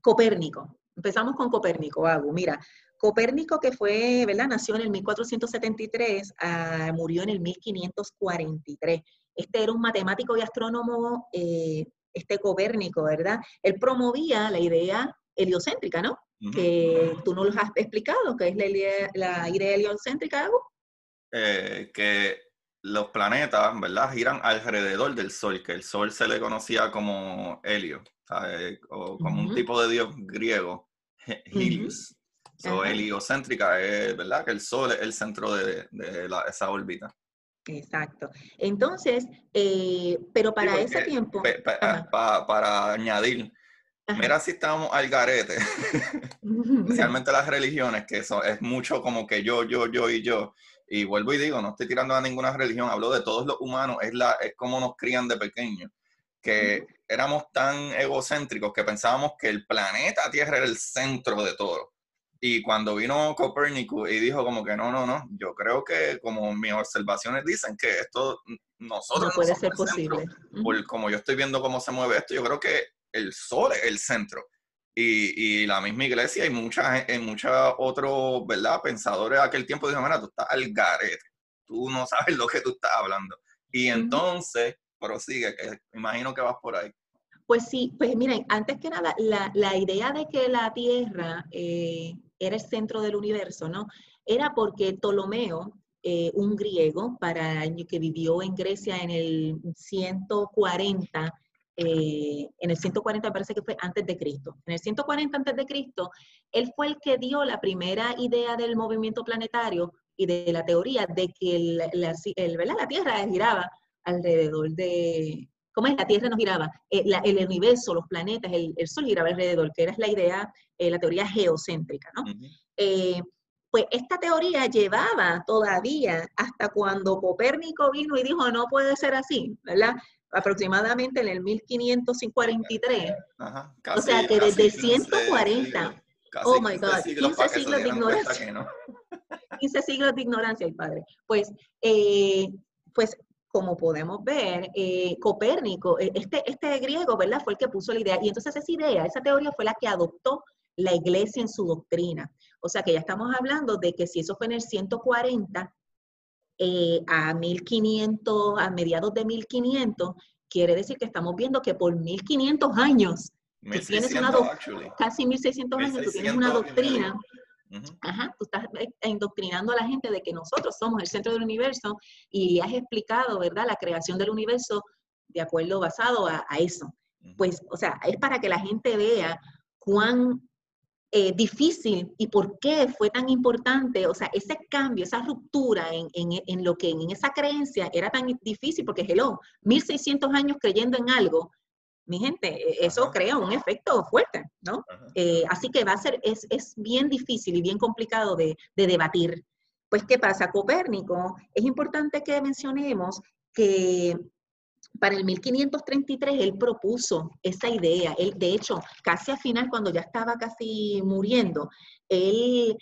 Copérnico. Empezamos con Copérnico, Agu. Mira, Copérnico que fue, ¿verdad? Nació en el 1473, ah, murió en el 1543. Este era un matemático y astrónomo, eh, este Copérnico, ¿verdad? Él promovía la idea heliocéntrica, ¿no? Que tú nos lo has explicado, que es la idea, la idea heliocéntrica, Agu. Eh, que los planetas, ¿verdad? Giran alrededor del Sol, que el Sol se le conocía como Helio, o como un tipo de dios griego, Helios. heliocéntrica es, ¿verdad? Que el Sol es el centro de, esa órbita. Exacto. Entonces, eh, pero para ese tiempo... para añadir, mira si estamos al garete, especialmente las religiones, que eso es mucho como que yo, yo, yo y yo. Y vuelvo y digo, no estoy tirando a ninguna religión, hablo de todos los humanos, es, la, es como nos crían de pequeños, que éramos tan egocéntricos que pensábamos que el planeta Tierra era el centro de todo. Y cuando vino Copérnico y dijo como que no, no, no, yo creo que como mis observaciones dicen que esto nosotros no puede ser posible. por, como yo estoy viendo cómo se mueve esto, yo creo que el sol es el centro. Y, y, la misma iglesia y muchas mucha otros, ¿verdad? Pensadores de aquel tiempo dijeron, mira, tú estás al garete, tú no sabes lo que tú estás hablando. Y entonces, prosigue, que imagino que vas por ahí. Pues sí, pues miren, antes que nada, la, la idea de que la Tierra eh, era el centro del universo, ¿no? Era porque Ptolomeo, eh, un griego, para que vivió en Grecia en el 140 eh, en el 140 me parece que fue antes de Cristo. En el 140 antes de Cristo, él fue el que dio la primera idea del movimiento planetario y de la teoría de que la Tierra giraba alrededor de, ¿cómo es? La Tierra no giraba, eh, el universo, los planetas, el, Sol giraba alrededor, que era la idea, eh, la teoría geocéntrica, ¿no? pues esta teoría llevaba todavía hasta cuando Copérnico vino y dijo, no puede ser así, ¿verdad? aproximadamente en el 1543. o sea que desde 140, oh my God, 15 siglos de ignorancia. 15 siglos de ignorancia, el padre. Pues, eh, pues como podemos ver, eh, Copérnico, eh, este, este griego, ¿verdad? Fue el que puso la idea. Y entonces esa idea, esa teoría fue la que adoptó la iglesia en su doctrina. O sea que ya estamos hablando de que si eso fue en el 140, eh, a 1500, a mediados de 1500, quiere decir que estamos viendo que por 1500 años, tú tienes una casi 1600 años, tú tienes una doctrina, ajá, tú estás eh, indoctrinando a la gente de que nosotros somos el centro del universo y has explicado, ¿verdad?, la creación del universo de acuerdo basado a, a eso. Pues, o sea, es para que la gente vea cuán eh, difícil y por qué fue tan importante, o sea, ese cambio, esa ruptura en, en, lo que en esa creencia era tan difícil, porque hello, 1600 años creyendo en algo, mi gente, e, eso crea un efecto fuerte, ¿no? Eh, así que va a ser, es, es, bien difícil y bien complicado de, de debatir. Pues, ¿qué pasa? Copérnico, es importante que mencionemos que para el 1533 él propuso esa idea. Él, de hecho, casi al final, cuando ya estaba casi muriendo, él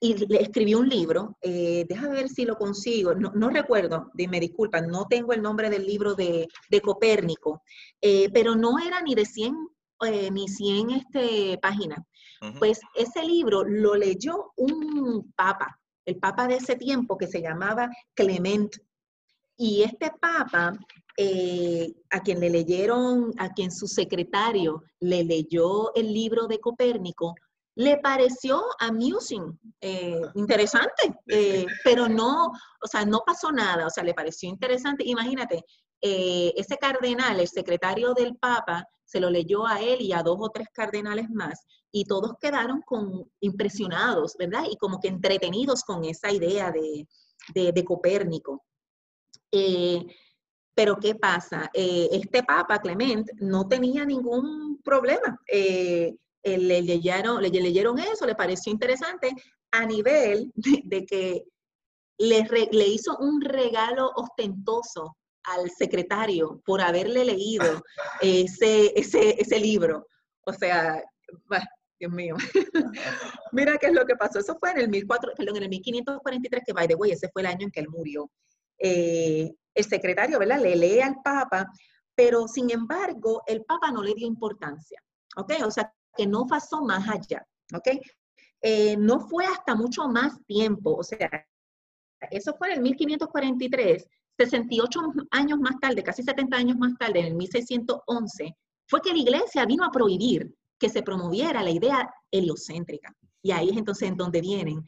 y le escribió un libro, eh, déjame ver si lo consigo, no, recuerdo, me disculpan, no tengo el nombre del libro de, Copérnico, eh, pero no era ni de 100 eh, ni 100 este, páginas. Pues ese libro lo leyó un papa, el papa de ese tiempo que se llamaba Clement. Y este papa eh, a quien le leyeron, a quien su secretario le leyó el libro de Copérnico, le pareció amusing, eh, interesante, eh, pero no, o sea, no pasó nada, o sea, le pareció interesante. Imagínate, ese cardenal, el secretario del Papa, se lo leyó a él y a dos o tres cardenales más, y todos quedaron con, impresionados, ¿verdad? Y como que entretenidos con esa idea de, de, de Copérnico. Pero ¿qué pasa? Eh, este Papa, Clement, no tenía ningún problema. Eh, le, leyeron, le, leyeron, eso, le pareció interesante, a nivel de, que le, le, hizo un regalo ostentoso al secretario por haberle leído ese, ese, ese libro. O sea, Dios mío. Mira qué es lo que pasó. Eso fue en el, 14, perdón, en el 1543, que by the way, ese fue el año en que él murió. Eh, el secretario, ¿verdad? Le lee al Papa, pero sin embargo, el Papa no le dio importancia, ¿ok? O sea, que no pasó más allá, ¿ok? Eh, no fue hasta mucho más tiempo, o sea, eso fue en el 1543, 68 años más tarde, casi 70 años más tarde, en el 1611, fue que la iglesia vino a prohibir que se promoviera la idea heliocéntrica. Y ahí es entonces en donde vienen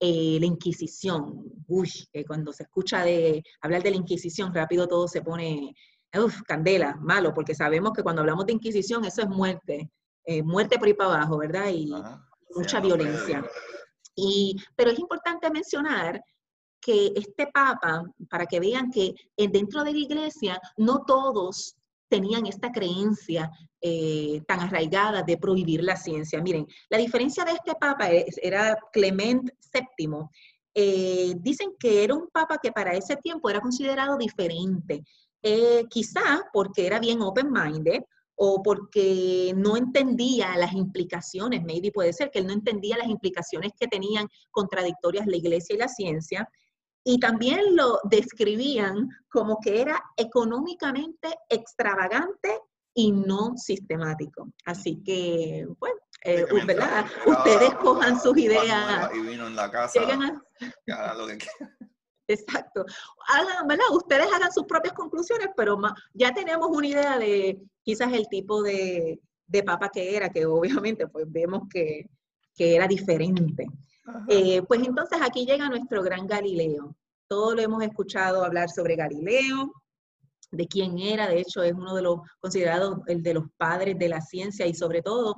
eh, la Inquisición. Uy, cuando se escucha de hablar de la Inquisición, rápido todo se pone, uf, candela, malo, porque sabemos que cuando hablamos de Inquisición, eso es muerte, eh, muerte por ahí para abajo, ¿verdad? Y mucha violencia. Y, pero es importante mencionar que este Papa, para que vean que dentro de la iglesia no todos tenían esta creencia eh, tan arraigada de prohibir la ciencia. Miren, la diferencia de este papa era Clement VII. Eh, dicen que era un papa que para ese tiempo era considerado diferente, eh, quizá porque era bien open-minded o porque no entendía las implicaciones, maybe puede ser que él no entendía las implicaciones que tenían contradictorias la iglesia y la ciencia, y también lo describían como que era económicamente extravagante y no sistemático. Así que, bueno, eh, ¿verdad? Ustedes cojan sus ideas. Y vino en la casa. lo que Exacto. Hagan, ¿verdad? Ustedes hagan sus propias conclusiones, pero ya tenemos una idea de quizás el tipo de, de papa que era, que obviamente pues vemos que, que era diferente. Eh, pues entonces aquí llega nuestro gran Galileo. Todos lo hemos escuchado hablar sobre Galileo, de quién era, de hecho es uno de los considerados el de los padres de la ciencia y sobre todo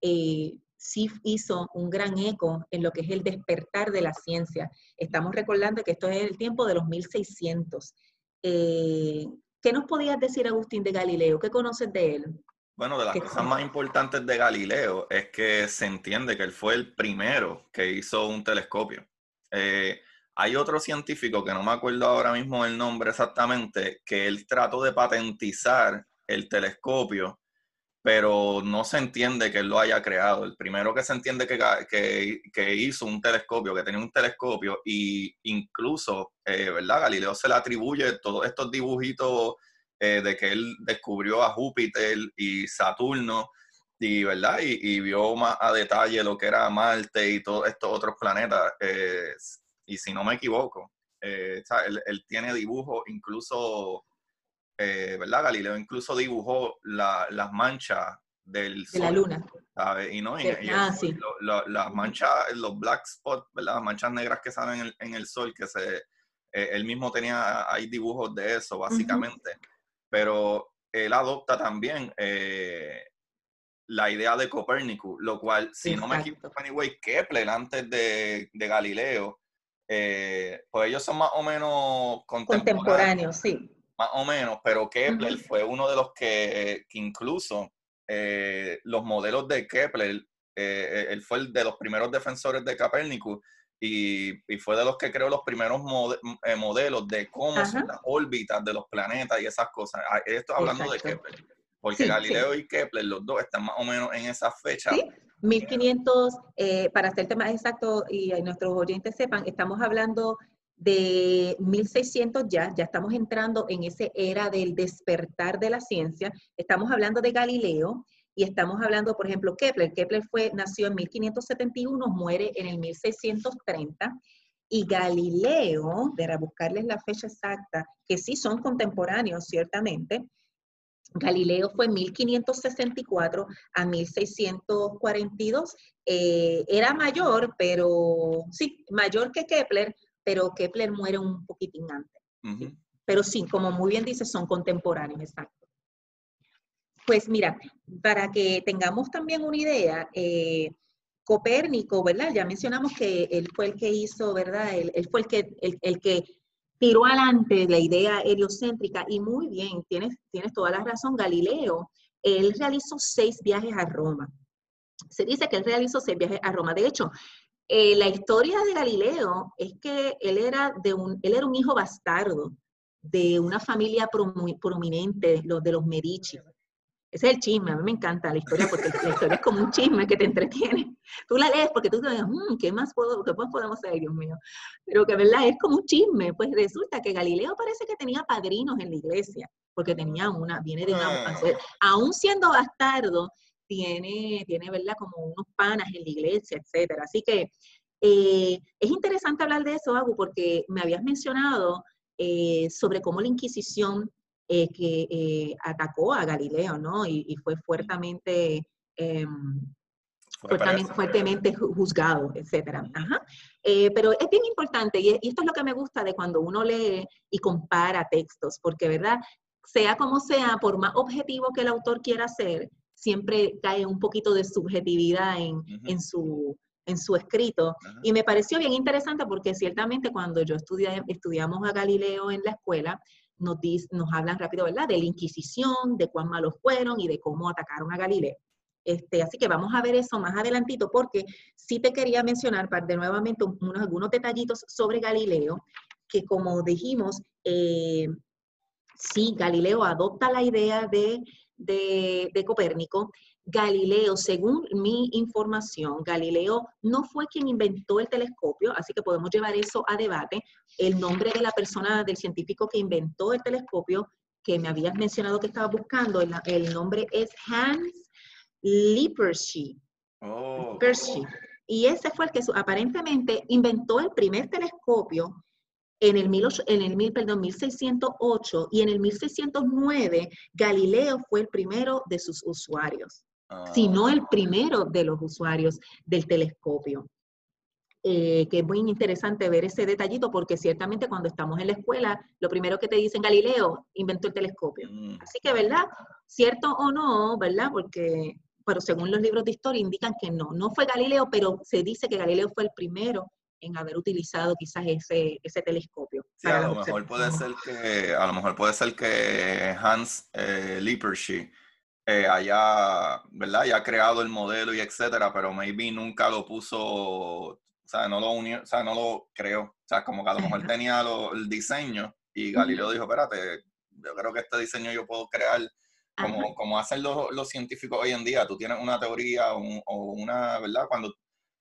eh, sí hizo un gran eco en lo que es el despertar de la ciencia. Estamos recordando que esto es el tiempo de los 1600. Eh, ¿Qué nos podías decir, Agustín, de Galileo? ¿Qué conoces de él? Bueno, de las cosas más importantes de Galileo es que se entiende que él fue el primero que hizo un telescopio. Eh, hay otro científico que no me acuerdo ahora mismo el nombre exactamente, que él trató de patentizar el telescopio, pero no se entiende que él lo haya creado. El primero que se entiende que, que, hizo un telescopio, que tenía un telescopio, y incluso, eh, ¿verdad? Galileo se le atribuye todos estos dibujitos eh, de que él descubrió a Júpiter y Saturno, y, ¿verdad? Y, vio más a detalle lo que era Marte y todos estos otros planetas. Eh, y si no me equivoco, eh, él, tiene dibujos, incluso, ¿verdad? Galileo incluso dibujó las manchas del sol. De la luna. Y no, y, ah, sí. las manchas, los black spots, ¿verdad? Las manchas negras que salen en el, en el sol, que se, él mismo tenía, hay dibujos de eso, básicamente pero él adopta también eh, la idea de Copérnico, lo cual, si no me equivoco, anyway, Kepler antes de, Galileo, eh, pues ellos son más o menos contemporáneos. sí. Más o menos, pero Kepler fue uno de los que, incluso eh, los modelos de Kepler, él fue el de los primeros defensores de Copérnico y, fue de los que creó los primeros eh, modelos de cómo son las órbitas de los planetas y esas cosas. Ah, esto hablando de Kepler, porque Galileo y Kepler, los dos están más o menos en esa fecha. Sí, 1500, eh, para hacer más exacto y nuestros oyentes sepan, estamos hablando de 1600 ya, ya estamos entrando en esa era del despertar de la ciencia, estamos hablando de Galileo, y estamos hablando, por ejemplo, Kepler. Kepler fue, nació en 1571, muere en el 1630. Y Galileo, de buscarles la fecha exacta, que sí son contemporáneos, ciertamente, Galileo fue 1564 a 1642. Eh, era mayor, pero sí, mayor que Kepler, pero Kepler muere un poquitín antes. Pero sí, como muy bien dice, son contemporáneos, exacto. Pues mira, para que tengamos también una idea, eh, Copérnico, ¿verdad? Ya mencionamos que él fue el que hizo, ¿verdad? Él, fue el que, el, que tiró adelante la idea heliocéntrica y muy bien, tienes, tienes toda la razón, Galileo, él realizó seis viajes a Roma. Se dice que él realizó seis viajes a Roma. De hecho, eh, la historia de Galileo es que él era, de un, él era un hijo bastardo de una familia prominente, los de los Medici. Ese es el chisme, a mí me encanta la historia porque la historia es como un chisme que te entretiene. Tú la lees porque tú te dices, mmm, ¿qué más puedo, qué más podemos saber, Dios mío? Pero que verdad es como un chisme. Pues resulta que Galileo parece que tenía padrinos en la iglesia, porque tenía una, viene de una, ah. aún siendo bastardo, tiene, tiene, ¿verdad? Como unos panas en la iglesia, etcétera. Así que eh, es interesante hablar de eso, Agu, porque me habías mencionado eh, sobre cómo la Inquisición eh, que eh, atacó a Galileo, ¿no? Y, fue fuertemente, em, fuertemente juzgado, etcétera. Eh, pero es bien importante, y, esto es lo que me gusta de cuando uno lee y compara textos, porque, ¿verdad? Sea como sea, por más objetivo que el autor quiera ser, siempre cae un poquito de subjetividad en, en su, en su escrito. Y me pareció bien interesante porque ciertamente cuando yo estudié, estudiamos a Galileo en la escuela, nos, nos hablan rápido, ¿verdad? De la Inquisición, de cuán malos fueron y de cómo atacaron a Galileo. Este, así que vamos a ver eso más adelantito porque sí te quería mencionar de nuevamente unos, algunos detallitos sobre Galileo, que como dijimos, eh, sí, Galileo adopta la idea de, de, de Copérnico, Galileo, según mi información, Galileo no fue quien inventó el telescopio, así que podemos llevar eso a debate. El nombre de la persona, del científico que inventó el telescopio, que me habías mencionado que estaba buscando, el, nombre es Hans Lippershey. Oh. Y ese fue el que aparentemente inventó el primer telescopio en el, en el perdón, 1608 y en el 1609 Galileo fue el primero de sus usuarios sino el primero de los usuarios del telescopio. Eh, que es muy interesante ver ese detallito porque ciertamente cuando estamos en la escuela, lo primero que te dicen, Galileo inventó el telescopio. Mm. Así que, ¿verdad? Cierto o no, ¿verdad? Porque, pero según los libros de historia indican que no, no fue Galileo, pero se dice que Galileo fue el primero en haber utilizado quizás ese, ese telescopio. a lo mejor puede ser que, a lo mejor puede ser que Hans eh, Lippershey eh, haya, ¿verdad? haya creado el modelo y etcétera, pero maybe nunca lo puso, o sea, no lo unió, o sea, no lo creó. O sea, como que a lo mejor tenía el diseño y Galileo dijo, espérate, yo creo que este diseño yo puedo crear como, como hacen los, los, científicos hoy en día. Tú tienes una teoría o una, ¿verdad? Cuando,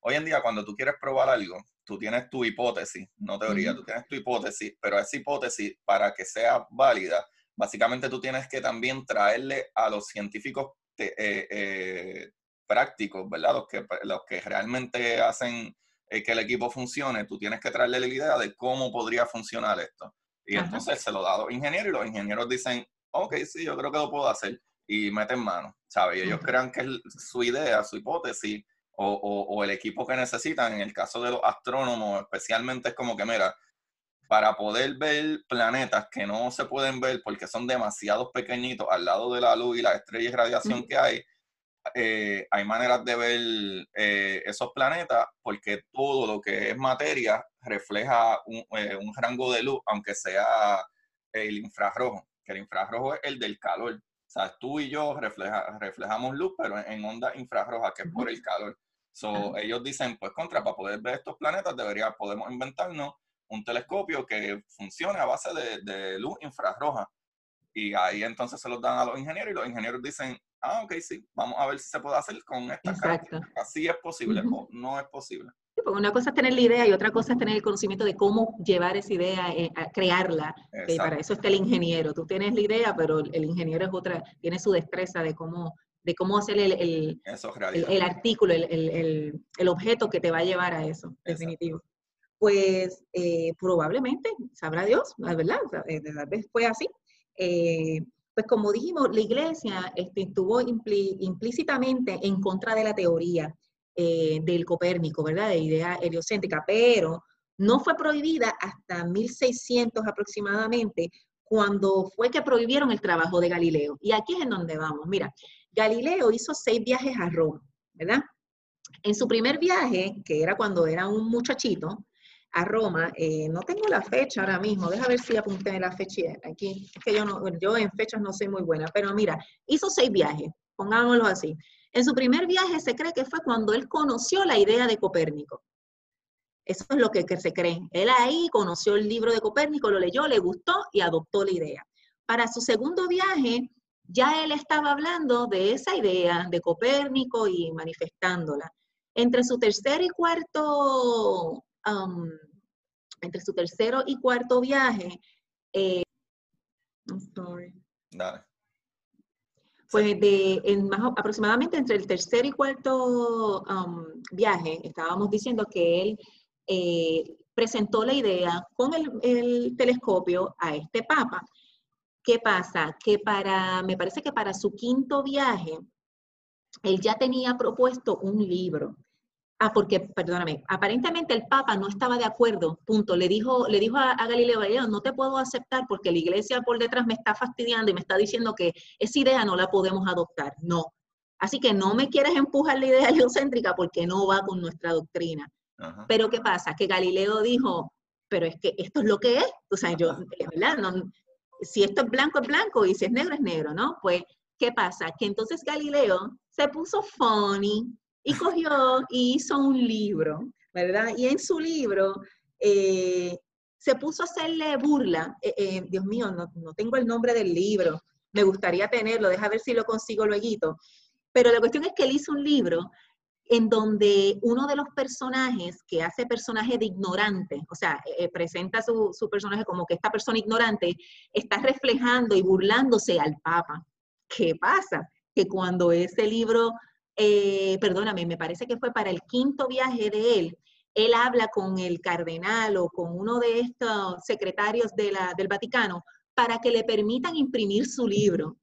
hoy en día cuando tú quieres probar algo, tú tienes tu hipótesis, no teoría, tú tienes tu hipótesis, pero esa hipótesis, para que sea válida, básicamente tú tienes que también traerle a los científicos eh, eh, prácticos, ¿verdad? Los que, los que realmente hacen eh, que el equipo funcione, tú tienes que traerle la idea de cómo podría funcionar esto. Y entonces se lo da a los ingenieros y los ingenieros dicen, ok, sí, yo creo que lo puedo hacer. Y meten mano, ¿sabes? Y ellos crean que es su idea, su hipótesis o, o, el equipo que necesitan. En el caso de los astrónomos, especialmente es como que, mira, para poder ver planetas que no se pueden ver porque son demasiado pequeñitos al lado de la luz y la estrella y radiación que hay, eh, hay maneras de ver eh, esos planetas porque todo lo que es materia refleja eh, un, rango de luz, aunque sea el infrarrojo, que el infrarrojo es el del calor. O sea, tú y yo refleja, reflejamos luz, pero en onda infrarroja, que es por el calor. So, ellos dicen, pues contra, para poder ver estos planetas debería, podemos inventarnos un telescopio que funcione a base de, luz infrarroja. Y ahí entonces se los dan a los ingenieros y los ingenieros dicen, ah, ok, sí, vamos a ver si se puede hacer con esta Exacto. Así es posible o no es posible. porque una cosa es tener la idea y otra cosa es tener el conocimiento de cómo llevar esa idea, eh, a crearla. Y para eso está el ingeniero. Tú tienes la idea, pero el ingeniero es otra, tiene su destreza de cómo, de cómo hacer el, el, el, artículo, el, objeto que te va a llevar a eso, definitivo pues eh, probablemente, sabrá Dios, la verdad, eh, tal vez fue así. Eh, pues como dijimos, la iglesia este, estuvo implícitamente en contra de la teoría del Copérnico, ¿verdad? De idea heliocéntrica, pero no fue prohibida hasta 1600 aproximadamente, cuando fue que prohibieron el trabajo de Galileo. Y aquí es en donde vamos. Mira, Galileo hizo seis viajes a Roma, ¿verdad? En su primer viaje, que era cuando era un muchachito, a Roma. Eh, no tengo la fecha ahora mismo, deja ver si apunté la fecha aquí. Es que yo, no, yo en fechas no soy muy buena, pero mira, hizo seis viajes, pongámoslo así. En su primer viaje se cree que fue cuando él conoció la idea de Copérnico. Eso es lo que, que, se cree. Él ahí conoció el libro de Copérnico, lo leyó, le gustó y adoptó la idea. Para su segundo viaje, ya él estaba hablando de esa idea de Copérnico y manifestándola. Entre su tercer y cuarto um, entre su tercero y cuarto viaje, eh, Pues de, en más, aproximadamente entre el tercer y cuarto um, viaje, estábamos diciendo que él eh, presentó la idea con el, el, telescopio a este papa. ¿Qué pasa? Que para, me parece que para su quinto viaje, él ya tenía propuesto un libro. Ah, porque, perdóname, aparentemente el Papa no estaba de acuerdo, punto. Le dijo, le dijo a, Galileo Galileo, no te puedo aceptar porque la iglesia por detrás me está fastidiando y me está diciendo que esa idea no la podemos adoptar. No. Así que no me quieres empujar la idea heliocéntrica porque no va con nuestra doctrina. Pero ¿qué pasa? Que Galileo dijo, pero es que esto es lo que es. O sea, yo, ¿verdad? Si esto es blanco es blanco y si es negro es negro, ¿no? Pues, ¿qué pasa? Que entonces Galileo se puso funny y cogió y hizo un libro, ¿verdad? Y en su libro eh, se puso a hacerle burla. Eh, eh, Dios mío, no, tengo el nombre del libro. Me gustaría tenerlo, deja ver si lo consigo luego. Pero la cuestión es que él hizo un libro en donde uno de los personajes que hace personaje de ignorante, o sea, presenta su, su, personaje como que esta persona ignorante está reflejando y burlándose al Papa. ¿Qué pasa? Que cuando ese libro eh, perdóname, me parece que fue para el quinto viaje de él, él habla con el cardenal o con uno de estos secretarios del Vaticano para que le permitan imprimir su libro.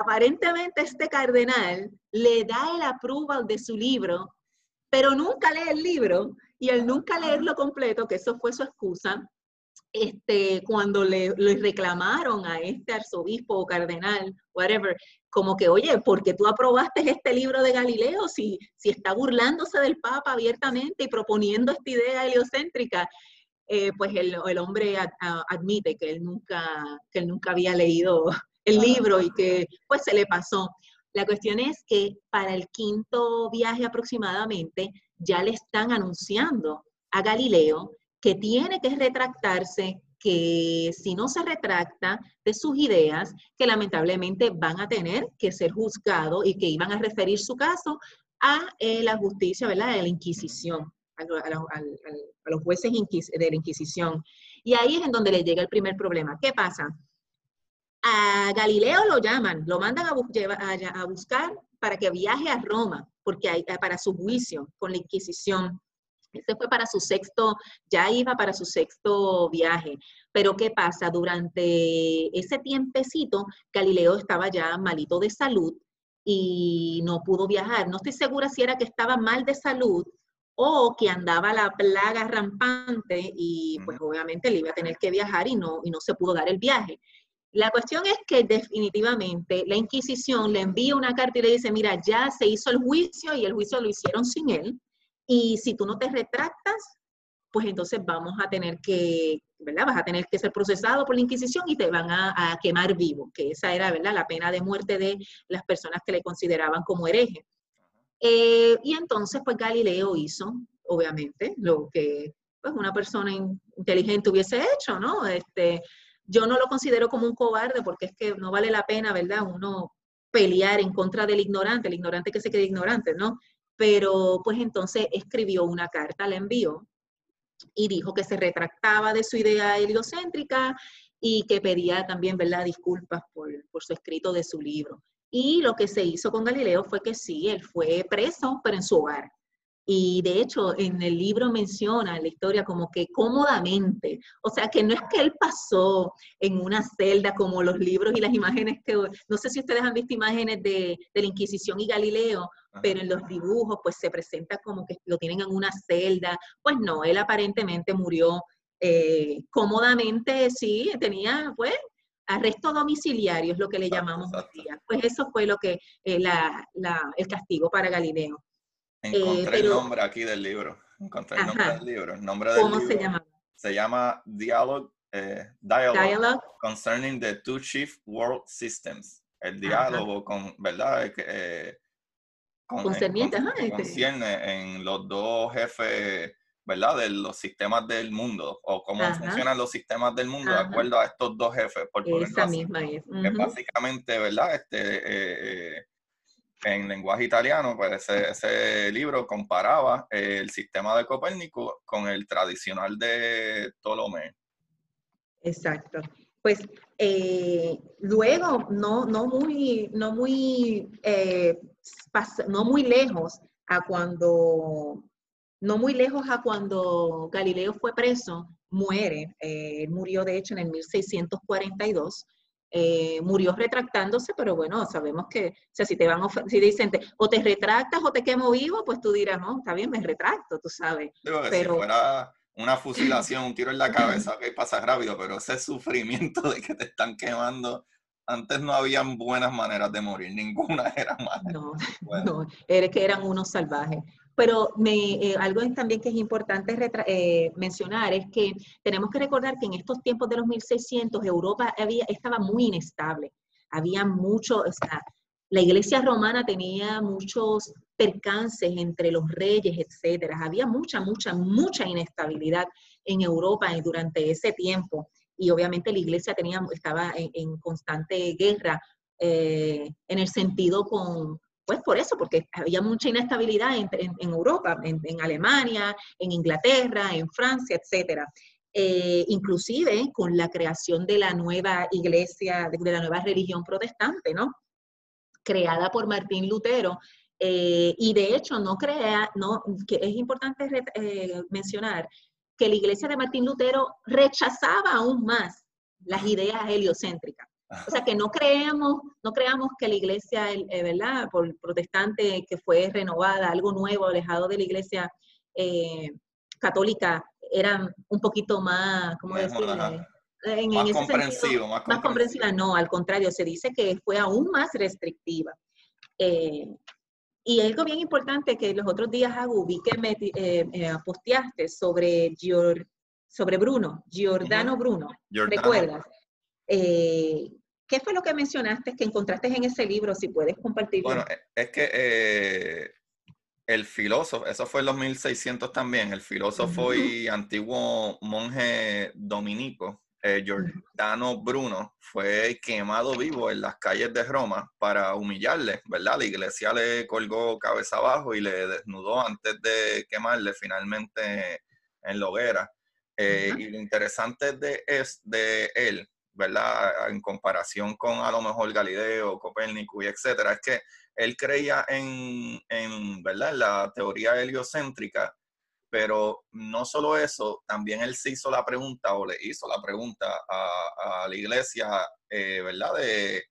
Aparentemente este cardenal le da el approval de su libro, pero nunca lee el libro y al nunca leerlo completo, que eso fue su excusa, este, cuando le, reclamaron a este arzobispo o cardenal, whatever, como que, oye, ¿por qué tú aprobaste este libro de Galileo si, si está burlándose del Papa abiertamente y proponiendo esta idea heliocéntrica? Eh, pues el, el hombre admite que él, nunca, que él nunca había leído el libro y que pues se le pasó. La cuestión es que para el quinto viaje aproximadamente ya le están anunciando a Galileo que tiene que retractarse, que si no se retracta de sus ideas, que lamentablemente van a tener que ser juzgados y que iban a referir su caso a eh, la justicia, ¿verdad? De la Inquisición, a, los jueces de la Inquisición. Y ahí es en donde le llega el primer problema. ¿Qué pasa? A Galileo lo llaman, lo mandan a, a buscar para que viaje a Roma, porque hay, para su juicio con la Inquisición. Ese fue para su sexto, ya iba para su sexto viaje. Pero ¿qué pasa? Durante ese tiempecito, Galileo estaba ya malito de salud y no pudo viajar. No estoy segura si era que estaba mal de salud o que andaba la plaga rampante y pues obviamente le iba a tener que viajar y no, y no se pudo dar el viaje. La cuestión es que definitivamente la Inquisición le envía una carta y le dice, mira, ya se hizo el juicio y el juicio lo hicieron sin él, y si tú no te retractas, pues entonces vamos a tener que, ¿verdad? Vas a tener que ser procesado por la Inquisición y te van a, quemar vivo, que esa era, ¿verdad? La pena de muerte de las personas que le consideraban como hereje. Eh, y entonces, pues Galileo hizo, obviamente, lo que pues, una persona inteligente hubiese hecho, ¿no? Este, yo no lo considero como un cobarde porque es que no vale la pena, ¿verdad? Uno pelear en contra del ignorante, el ignorante que se quede ignorante, ¿no? pero pues entonces escribió una carta, la envió y dijo que se retractaba de su idea heliocéntrica y que pedía también, ¿verdad?, disculpas por, por su escrito de su libro. Y lo que se hizo con Galileo fue que sí, él fue preso, pero en su hogar. Y de hecho, en el libro menciona la historia como que cómodamente, o sea, que no es que él pasó en una celda como los libros y las imágenes que, no sé si ustedes han visto imágenes de, de la Inquisición y Galileo, pero en los dibujos pues se presenta como que lo tienen en una celda. Pues no, él aparentemente murió eh, cómodamente, sí, tenía pues arresto domiciliario, es lo que le llamamos hoy Pues eso fue lo que, eh, la, la, el castigo para Galileo. Encontré el nombre aquí del libro. encontré el nombre del libro. El nombre del ¿Cómo libro se llama? Se llama Dialogue, eh, Dialogue, Concerning the Two Chief World Systems. El diálogo con, ¿verdad? Eh, con, este. concierne en los dos jefes ¿verdad? De los sistemas del mundo o cómo funcionan los sistemas del mundo de acuerdo a estos dos jefes. Por Esa misma es. básicamente, ¿verdad? Este, eh, eh, en lenguaje italiano, pues ese, libro comparaba el sistema de Copérnico con el tradicional de Ptolomeo. Exacto. Pues eh, luego, no, no muy, no muy, no muy lejos a cuando no muy lejos a cuando Galileo fue preso, muere, eh, murió de hecho en el 1642, eh, murió retractándose, pero bueno, sabemos que, o sea, si te van, si dicen, o te retractas o te quemo vivo, pues tú dirás, no, está bien, me retracto, tú sabes. pero, si fuera una fusilación, un tiro en la cabeza, que pasa rápido, pero ese sufrimiento de que te están quemando, antes no habían buenas maneras de morir, ninguna era más. No, no, era que eran unos salvajes. Pero me, eh, algo también que es importante eh, mencionar es que tenemos que recordar que en estos tiempos de los 1600 Europa había, estaba muy inestable. Había mucho, o sea, la iglesia romana tenía muchos percances entre los reyes, etcétera. Había mucha, mucha, mucha inestabilidad en Europa durante ese tiempo. Y obviamente la iglesia tenía, estaba en, constante guerra eh, en el sentido con, pues por eso, porque había mucha inestabilidad en, Europa, en, Alemania, en Inglaterra, en Francia, etc. Eh, inclusive con la creación de la nueva iglesia, de, la nueva religión protestante, ¿no? Creada por Martín Lutero. Eh, y de hecho, no crea, no, que es importante eh, mencionar que la iglesia de Martín Lutero rechazaba aún más las ideas heliocéntricas. O sea, que no creemos, no creamos que la iglesia, eh, ¿verdad? Por protestante que fue renovada, algo nuevo, alejado de la iglesia eh, católica, era un poquito más, ¿cómo decirlo? más comprensivo, más, más comprensiva. No, al contrario, se dice que fue aún más restrictiva. Eh, y algo bien importante que los otros días, Agu, vi que me posteaste sobre, sobre Bruno, Giordano Bruno, ¿recuerdas? Eh, ¿Qué fue lo que mencionaste que encontraste en ese libro? Si puedes compartirlo. Bueno, e, es que eh, el filósofo, eso fue en los 1600 también, el filósofo y antiguo monje dominico, eh, Giordano Bruno, fue quemado vivo en las calles de Roma para humillarle, ¿verdad? La iglesia le colgó cabeza abajo y le desnudó antes de quemarle finalmente en la hoguera. y lo interesante de, es, de él ¿verdad? En comparación con a lo mejor Galileo, Copérnico y etcétera, es que él creía en, en, ¿verdad? la teoría heliocéntrica, pero no solo eso, también él se hizo la pregunta o le hizo la pregunta a, la iglesia, eh, ¿verdad? De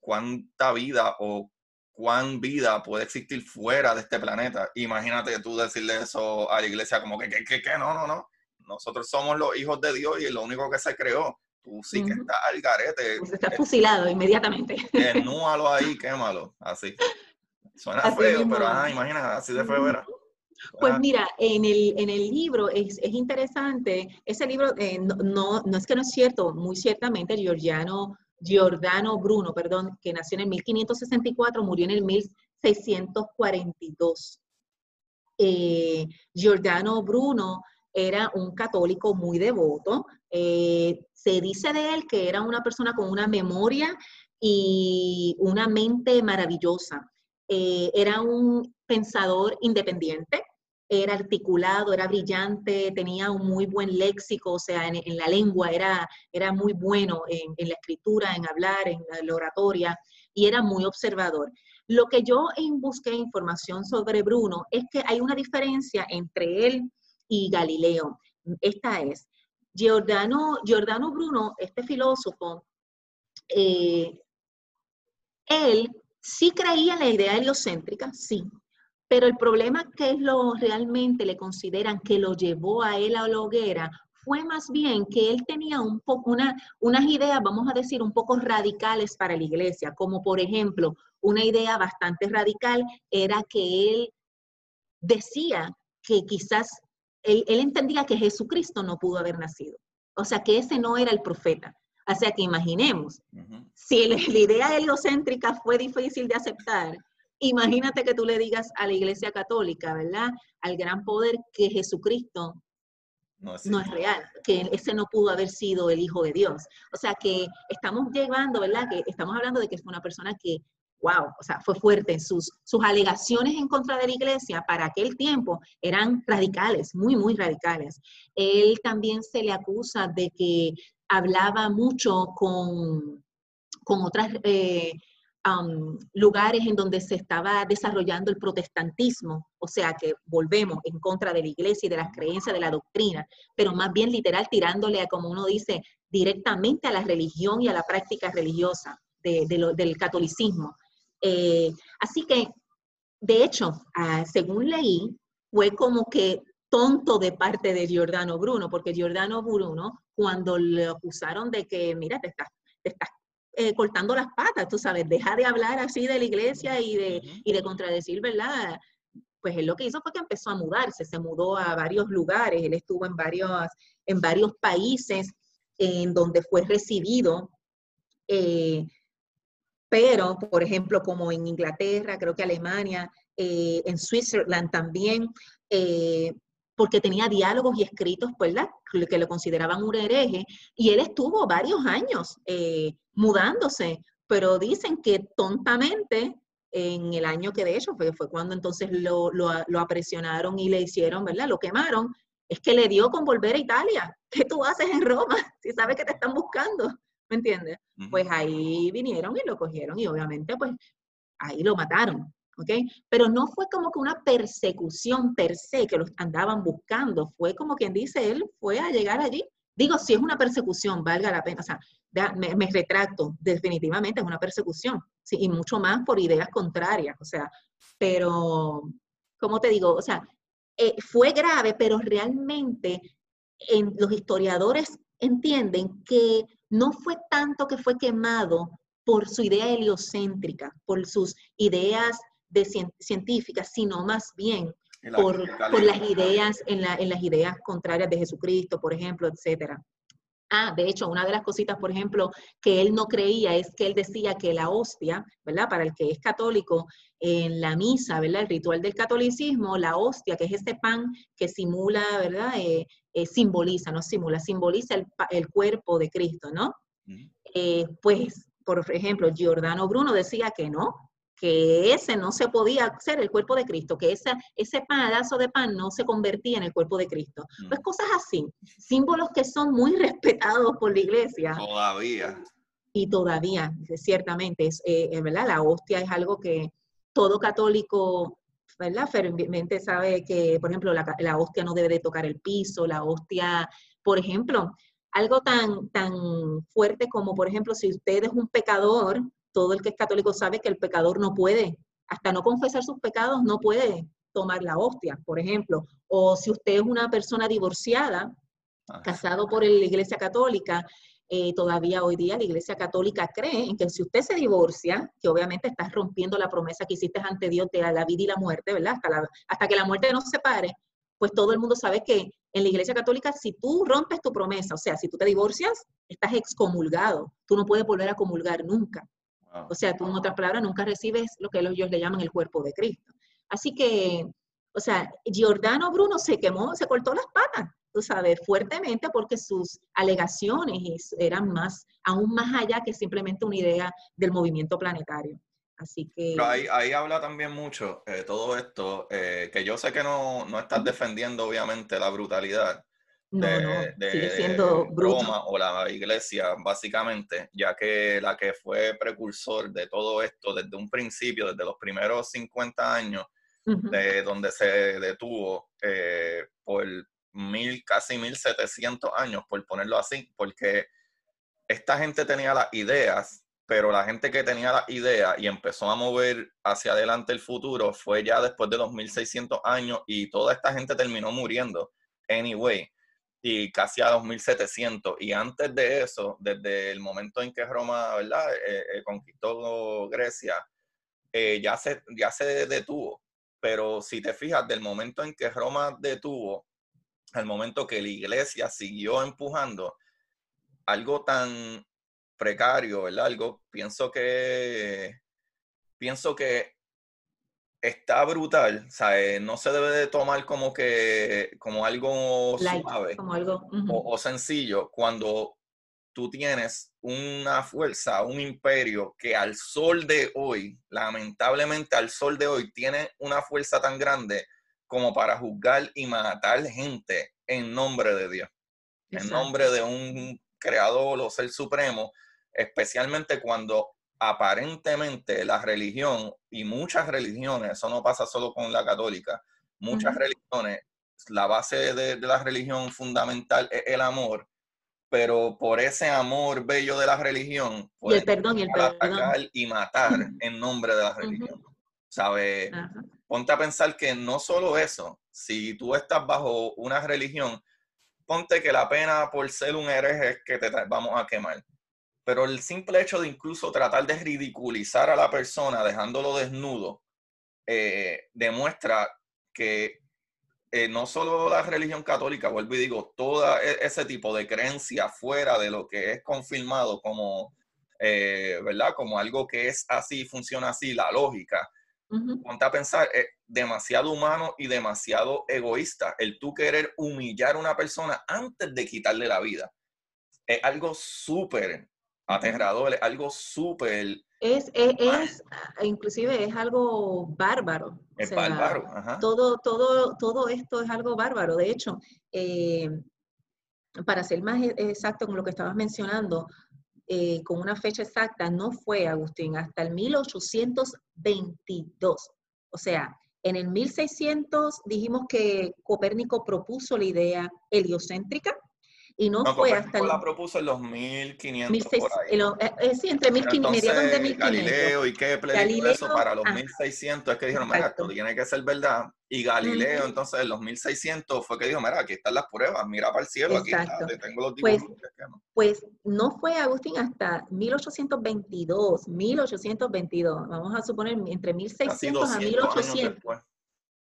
cuánta vida o cuán vida puede existir fuera de este planeta. Imagínate tú decirle eso a la iglesia como que, que, que, que no, no, no. Nosotros somos los hijos de Dios y lo único que se creó tú sí que estás al garete. Pues está fusilado inmediatamente. Enúalo ahí, quémalo, así. Suena feo, pero ah, imagina, así de feo era. Pues mira, en el, en el libro es, es interesante, ese libro eh, no, no, es que no es cierto, muy ciertamente Giordano, Giordano Bruno, perdón, que nació en el 1564, murió en el 1642. Eh, Giordano Bruno era un católico muy devoto, eh, se dice de él que era una persona con una memoria y una mente maravillosa. Eh, era un pensador independiente, era articulado, era brillante, tenía un muy buen léxico, o sea, en, la lengua era, era muy bueno en, la escritura, en hablar, en la oratoria, y era muy observador. Lo que yo busqué información sobre Bruno es que hay una diferencia entre él y Galileo. Esta es, Giordano, Giordano Bruno, este filósofo, eh, él sí creía en la idea heliocéntrica, sí, pero el problema que es lo realmente le consideran que lo llevó a él a la hoguera fue más bien que él tenía un poco una, unas ideas, vamos a decir, un poco radicales para la iglesia, como por ejemplo, una idea bastante radical era que él decía que quizás él, entendía que Jesucristo no pudo haber nacido. O sea, que ese no era el profeta. O sea, que imaginemos, si la, idea heliocéntrica fue difícil de aceptar, imagínate que tú le digas a la iglesia católica, ¿verdad? Al gran poder que Jesucristo no es, real, que ese no pudo haber sido el Hijo de Dios. O sea que estamos llevando, ¿verdad? Que estamos hablando de que fue una persona que wow, o sea, fue fuerte. Sus, sus alegaciones en contra de la iglesia para aquel tiempo eran radicales, muy, muy radicales. Él también se le acusa de que hablaba mucho con, con otras... Eh, lugares en donde se estaba desarrollando el protestantismo, o sea que volvemos en contra de la iglesia y de las creencias de la doctrina, pero más bien literal tirándole a, como uno dice, directamente a la religión y a la práctica religiosa del catolicismo. Eh, así que, de hecho, ah, según leí, fue como que tonto de parte de Giordano Bruno, porque Giordano Bruno, cuando le acusaron de que, mira, te estás, te estás eh, cortando las patas, tú sabes, deja de hablar así de la iglesia y de, y de contradecir, ¿verdad? Pues él lo que hizo fue que empezó a mudarse, se mudó a varios lugares, él estuvo en varios, en varios países en donde fue recibido. Eh, pero, por ejemplo, como en Inglaterra, creo que Alemania, eh, en Switzerland también, eh, porque tenía diálogos y escritos, pues, que lo consideraban un hereje, y él estuvo varios años eh, mudándose, pero dicen que tontamente, en el año que de hecho fue, fue cuando entonces lo, lo, lo, apresionaron y le hicieron, ¿verdad? Lo quemaron, es que le dio con volver a Italia. ¿Qué tú haces en Roma si sabes que te están buscando? ¿Me entiendes? Pues ahí vinieron y lo cogieron y obviamente pues ahí lo mataron, ¿ok? Pero no fue como que una persecución per se que los andaban buscando, fue como quien dice, él fue a llegar allí. Digo, si es una persecución, valga la pena, o sea, me, retracto, definitivamente es una persecución, sí, y mucho más por ideas contrarias, o sea, pero, ¿cómo te digo? O sea, eh, fue grave, pero realmente en, los historiadores entienden que no fue tanto que fue quemado por su idea heliocéntrica, por sus ideas de científicas, sino más bien por, las ideas, en, las ideas contrarias de Jesucristo, por ejemplo, etcétera. Ah, de hecho, una de las cositas, por ejemplo, que él no creía es que él decía que la hostia, ¿verdad? Para el que es católico, en la misa, ¿verdad? El ritual del catolicismo, la hostia, que es ese pan que simula, ¿verdad? Eh, eh, simboliza, no simula, simboliza el, cuerpo de Cristo, ¿no? Eh, pues, por ejemplo, Giordano Bruno decía que no, que ese no se podía ser el cuerpo de Cristo, que ese pedazo de pan no se convertía en el cuerpo de Cristo. Pues cosas así, símbolos que son muy respetados por la iglesia. Todavía. Y todavía, ciertamente, es, ¿verdad? La hostia es algo que todo católico ¿verdad? Fervientemente sabe que, por ejemplo, la, la, hostia no debe de tocar el piso, la hostia, por ejemplo, algo tan, tan fuerte como, por ejemplo, si usted es un pecador, todo el que es católico sabe que el pecador no puede, hasta no confesar sus pecados, no puede tomar la hostia, por ejemplo. O si usted es una persona divorciada, casado por la Iglesia Católica, eh, todavía hoy día la Iglesia Católica cree en que si usted se divorcia, que obviamente estás rompiendo la promesa que hiciste ante Dios de la vida y la muerte, ¿verdad? Hasta, hasta que la muerte no se separe, pues todo el mundo sabe que en la Iglesia Católica, si tú rompes tu promesa, o sea, si tú te divorcias, estás excomulgado. Tú no puedes volver a comulgar nunca. O sea, tú en otras palabras nunca recibes lo que ellos le llaman el cuerpo de Cristo. Así que, o sea, Giordano Bruno se quemó, se cortó las patas tú sabes, fuertemente porque sus alegaciones eran más, aún más allá que simplemente una idea del movimiento planetario. Así que... Pero ahí, habla también mucho eh, todo esto, eh, que yo sé que no, no, estás defendiendo obviamente la brutalidad de, siendo Roma o la iglesia, básicamente, ya que la que fue precursor de todo esto desde un principio, desde los primeros 50 años, de donde se detuvo eh, por mil, casi 1700 años, por ponerlo así, porque esta gente tenía las ideas, pero la gente que tenía las ideas y empezó a mover hacia adelante el futuro fue ya después de 2600 años y toda esta gente terminó muriendo, anyway, y casi a 2700. Y antes de eso, desde el momento en que Roma, ¿verdad?, eh, eh, conquistó Grecia, eh, ya, se, ya se detuvo pero si te fijas, del momento en que Roma detuvo, al momento que la iglesia siguió empujando, algo tan precario, ¿verdad? Algo, pienso que, pienso que está brutal, ¿sabes? No se debe de tomar como que, como algo suave como algo, o, sencillo cuando tú tienes una fuerza, un imperio que al sol de hoy, lamentablemente al sol de hoy, tiene una fuerza tan grande como para juzgar y matar gente en nombre de Dios, en nombre de un creador o ser supremo, especialmente cuando aparentemente la religión y muchas religiones, eso no pasa solo con la católica, muchas religiones, la base de, la religión fundamental es el amor, pero por ese amor bello de la religión, y el perdón, y el atacar y matar en nombre de la religión. ¿Sabe? Ponte a pensar que no solo eso, si tú estás bajo una religión, ponte que la pena por ser un hereje es que te vamos a quemar pero el simple hecho de incluso tratar de ridiculizar a la persona dejándolo desnudo eh, demuestra que eh, no solo la religión católica, vuelvo y digo, todo e, ese tipo de creencia fuera de lo que es confirmado como, eh, ¿verdad? Como algo que es así, funciona así, la lógica. Ponte a pensar, es demasiado humano y demasiado egoísta el tú querer humillar a una persona antes de quitarle la vida. Es algo súper aterrador, algo súper... Es, es, inclusive es algo bárbaro. Es bárbaro, Todo, todo, todo esto es algo bárbaro. De hecho, eh, para ser más e, exacto con lo que estabas mencionando, eh, con una fecha exacta, no fue, Agustín, hasta el 1822. O sea, en el 1600 dijimos que Copérnico propuso la idea heliocéntrica, y no, fue hasta... la propuso en los 1500 por ahí. Eh, eh, sí, entre 1500, mediados de 1500. Galileo y Kepler Galileo, eso para los 1600 es que dijeron, mira, esto tiene que ser verdad. Y Galileo, entonces en los 1600 fue que dijo, mira, aquí están las pruebas, mira para el cielo, aquí está, tengo los pues, dibujos. Pues, no. pues no fue, Agustín, hasta 1822, 1822, vamos a suponer entre 1600 a 1800.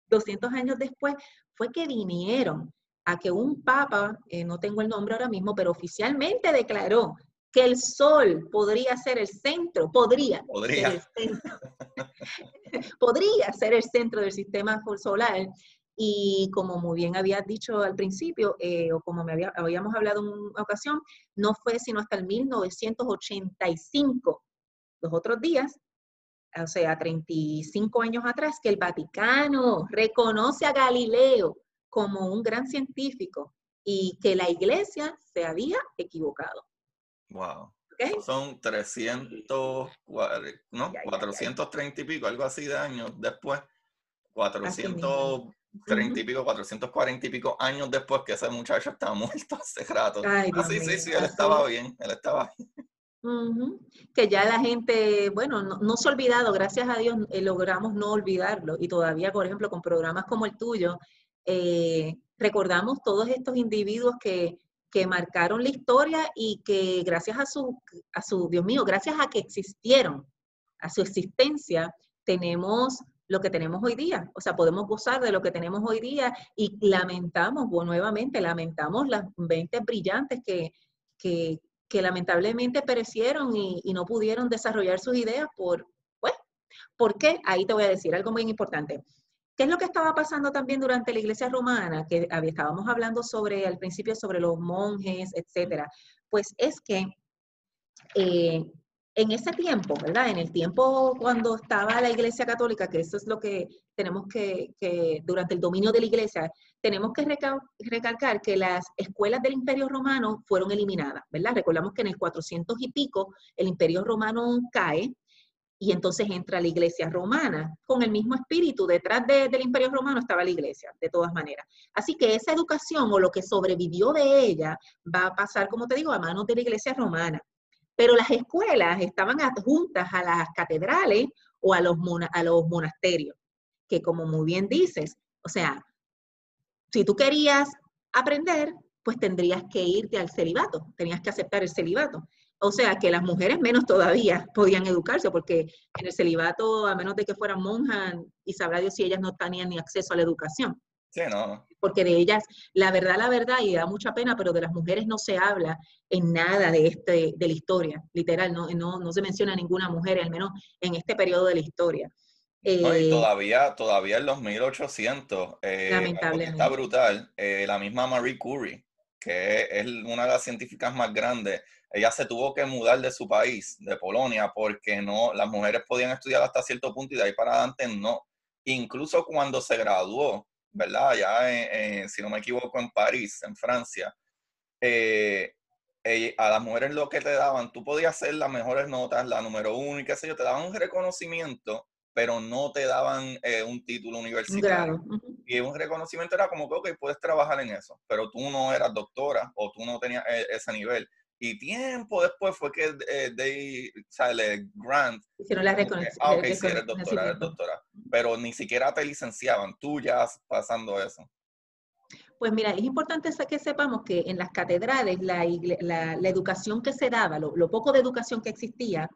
200 años después fue que vinieron a que un papa, eh, no tengo el nombre ahora mismo, pero oficialmente declaró que el sol podría ser el centro, podría, podría. Ser el centro, podría ser el centro del sistema solar. Y como muy bien habías dicho al principio, eh, o como me habíamos hablado en una ocasión, no fue sino hasta el 1985, los otros días, o sea, 35 años atrás, que el Vaticano reconoce a Galileo como un gran científico y que la iglesia se había equivocado. Wow. Son 300, no, 430 y pico, algo así de años después. 430 y pico, 440 y pico años después que ese muchacho estaba muerto hace rato. Ay, ah, sí, sí, sí, él estaba bien, él estaba bien. Que ya la gente, bueno, no, se ha olvidado, gracias a Dios eh, logramos no olvidarlo. Y todavía, por ejemplo, con programas como el tuyo, eh, recordamos todos estos individuos que, que, marcaron la historia y que gracias a su, a su, Dios mío, gracias a que existieron, a su existencia, tenemos lo que tenemos hoy día. O sea, podemos gozar de lo que tenemos hoy día y lamentamos, bueno, nuevamente, lamentamos las 20 brillantes que, que, que lamentablemente perecieron y, y, no pudieron desarrollar sus ideas por, pues, ¿por qué? Ahí te voy a decir algo muy importante. ¿Qué es lo que estaba pasando también durante la iglesia romana? Que estábamos hablando sobre, al principio, sobre los monjes, etcétera. Pues es que eh, en ese tiempo, ¿verdad? En el tiempo cuando estaba la iglesia católica, que eso es lo que tenemos que, durante el dominio de la iglesia, tenemos que recalcar que las escuelas del imperio romano fueron eliminadas, ¿verdad? Recordamos que en el 400 y pico el imperio romano cae, y entonces entra la iglesia romana con el mismo espíritu. Detrás del imperio romano estaba la iglesia, de todas maneras. Así que esa educación o lo que sobrevivió de ella va a pasar, como te digo, a manos de la iglesia romana. Pero las escuelas estaban adjuntas a las catedrales o a los, a los monasterios, que como muy bien dices, o sea, si tú querías aprender, pues tendrías que irte al celibato, tenías que aceptar el celibato. O sea, que las mujeres menos todavía podían educarse, porque en el celibato, a menos de que fueran monjas, y sabrá Dios si ellas no tenían ni acceso a la educación. Sí, no. Porque de ellas, la verdad, la verdad, y da mucha pena, pero de las mujeres no se habla en nada de, este, de la historia, literal, no, no, no se menciona ninguna mujer, al menos en este periodo de la historia. y eh, todavía, todavía en los 1800, eh, está brutal, eh, la misma Marie Curie, que es una de las científicas más grandes, ella se tuvo que mudar de su país, de Polonia, porque no, las mujeres podían estudiar hasta cierto punto y de ahí para adelante no. Incluso cuando se graduó, ¿verdad? Ya, si no me equivoco, en París, en Francia, eh, a las mujeres lo que te daban, tú podías hacer las mejores notas, la número uno y qué sé yo, te daban un reconocimiento, pero no te daban eh, un título universitario. Y un reconocimiento era como que, ok, puedes trabajar en eso, pero tú no eras doctora o tú no tenías e, ese nivel. Y tiempo después fue que eh, sale Grant. Hicieron la Ah, ok, sí, eres doctora, eres doctora. Pero ni siquiera te licenciaban, tú ya pasando eso. Pues mira, es importante que sepamos que en las catedrales la, la, la educación que se daba, lo, lo, poco de educación que existía,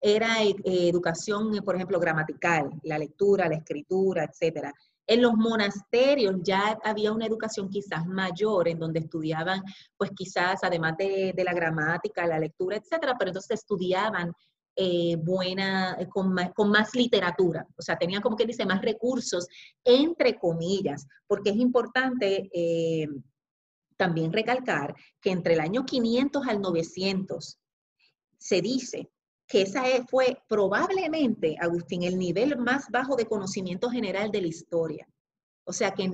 era eh, educación, por ejemplo, gramatical, la lectura, la escritura, etcétera. En los monasterios ya había una educación quizás mayor, en donde estudiaban, pues quizás, además de, la gramática, la lectura, etcétera, pero entonces estudiaban eh, buena, eh, con, más, literatura, o sea, tenían como que dice más recursos, entre comillas, porque es importante eh, también recalcar que entre el año 500 al 900 se dice que esa fue probablemente, Agustín, el nivel más bajo de conocimiento general de la historia. O sea, que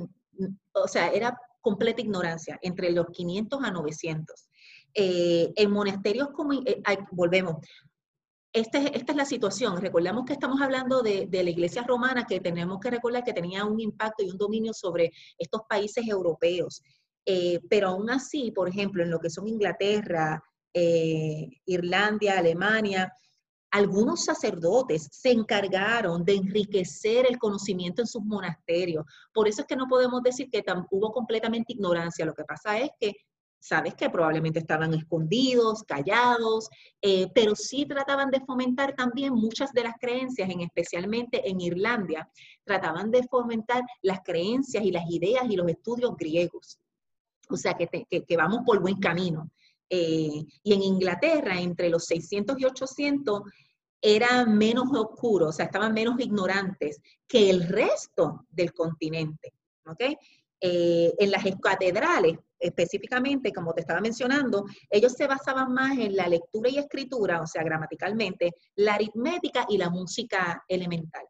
o sea, era completa ignorancia entre los 500 a 900. Eh, en monasterios como, eh, volvemos, este, esta es la situación. Recordamos que estamos hablando de, la iglesia romana, que tenemos que recordar que tenía un impacto y un dominio sobre estos países europeos. Eh, pero aún así, por ejemplo, en lo que son Inglaterra, eh, Irlandia, Alemania, algunos sacerdotes se encargaron de enriquecer el conocimiento en sus monasterios. Por eso es que no podemos decir que hubo completamente ignorancia. Lo que pasa es que, sabes que probablemente estaban escondidos, callados, eh, pero sí trataban de fomentar también muchas de las creencias, en, especialmente en Irlandia, trataban de fomentar las creencias y las ideas y los estudios griegos. O sea, que vamos por buen camino. Eh, y en Inglaterra, entre los 600 y 800, era menos oscuro, o sea, estaban menos ignorantes que el resto del continente. Eh, en las catedrales, específicamente, como te estaba mencionando, ellos se basaban más en la lectura y escritura, o sea, gramaticalmente, la aritmética y la música elemental.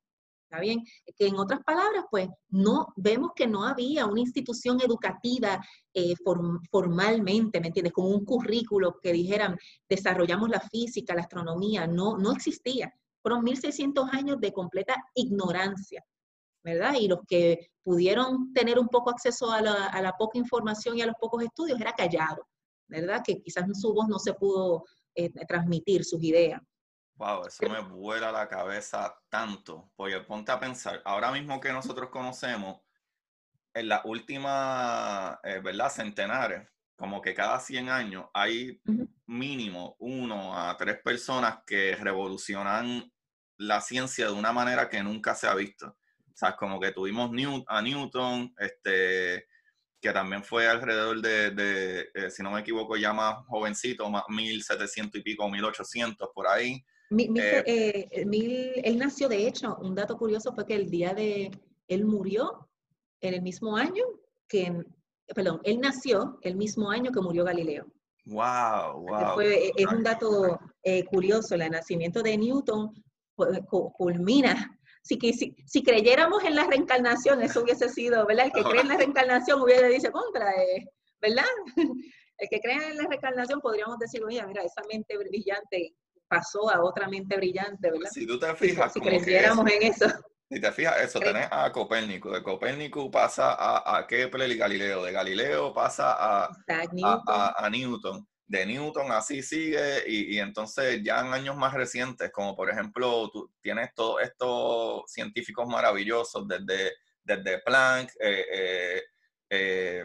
¿Está bien? Que en otras palabras, pues, no, vemos que no había una institución educativa eh, formalmente, ¿me entiendes? Con un currículo que dijeran, desarrollamos la física, la astronomía, no, no existía. Fueron 1600 años de completa ignorancia, ¿verdad? Y los que pudieron tener un poco acceso a la, poca información y a los pocos estudios era callado, ¿verdad? Que quizás su voz no se pudo eh, transmitir sus ideas. Wow, eso me vuela la cabeza tanto, porque ponte a pensar, ahora mismo que nosotros conocemos, en la última, eh, ¿verdad? Centenares, como que cada 100 años hay mínimo uno a tres personas que revolucionan la ciencia de una manera que nunca se ha visto. O sea, como que tuvimos a Newton, este, que también fue alrededor de, eh, si no me equivoco, ya más jovencito, más 1700 y pico, 1800 por ahí. Eh, eh, él nació, de hecho, un dato curioso fue que el día de, él murió en el mismo año que, perdón, él nació el mismo año que murió Galileo. Wow, wow. Eh, es un dato curioso, el nacimiento de Newton culmina. Si, si, si, creyéramos en la reencarnación, eso hubiese sido, ¿verdad? El que cree en la reencarnación hubiera dicho contra, ¿verdad? El que cree en la reencarnación podríamos decir, oye, mira, esa mente brillante pasó a otra mente brillante, ¿verdad? Si tú te fijas, si, creyéramos en eso. Si te fijas, eso, tenés a Copérnico, de Copérnico pasa a, a Kepler y Galileo, de Galileo pasa a, a, Newton. de Newton así sigue, y, y, entonces ya en años más recientes, como por ejemplo, tú tienes todos estos científicos maravillosos, desde, desde Planck, eh, eh, eh,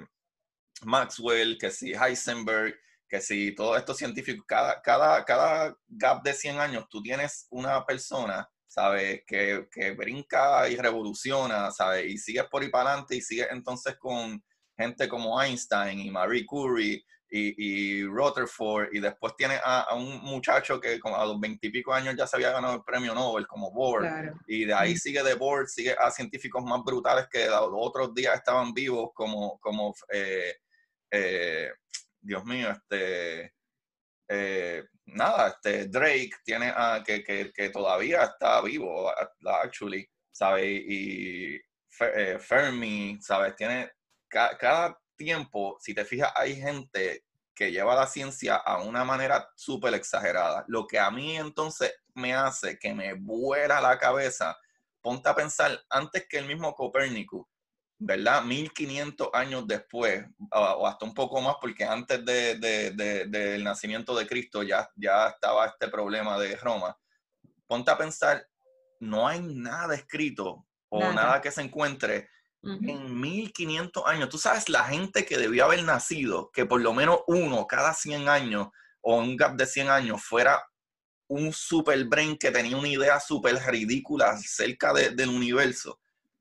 Maxwell, que sí, Heisenberg, que si todo esto científico, cada, cada, cada gap de 100 años, tú tienes una persona, ¿sabes? Que, que brinca y revoluciona, ¿sabes? Y sigues por ahí para adelante y sigues entonces con gente como Einstein y Marie Curie y, y Rutherford, y después tiene a, un muchacho que a los veintipico años ya se había ganado el premio Nobel como Bohr, y de ahí sigue de Bohr, sigue a científicos más brutales que los otros días estaban vivos como, como eh, eh, Dios mío, este, eh, nada, este Drake tiene a, que, que, todavía está vivo, actually, ¿sabes? Y Fermi, ¿sabes? Tiene cada tiempo, si te fijas, hay gente que lleva la ciencia a una manera súper exagerada. Lo que a mí entonces me hace que me vuela la cabeza, ponte a pensar, antes que el mismo Copérnico, ¿verdad? 1500 años después, o hasta un poco más, porque antes del nacimiento de Cristo ya, ya estaba este problema de Roma. Ponte a pensar, no hay nada escrito o nada que se encuentre en 1500 años. Tú sabes la gente que debió haber nacido, que por lo menos uno cada 100 años o un gap de 100 años fuera un super brain que tenía una idea súper ridícula acerca del universo.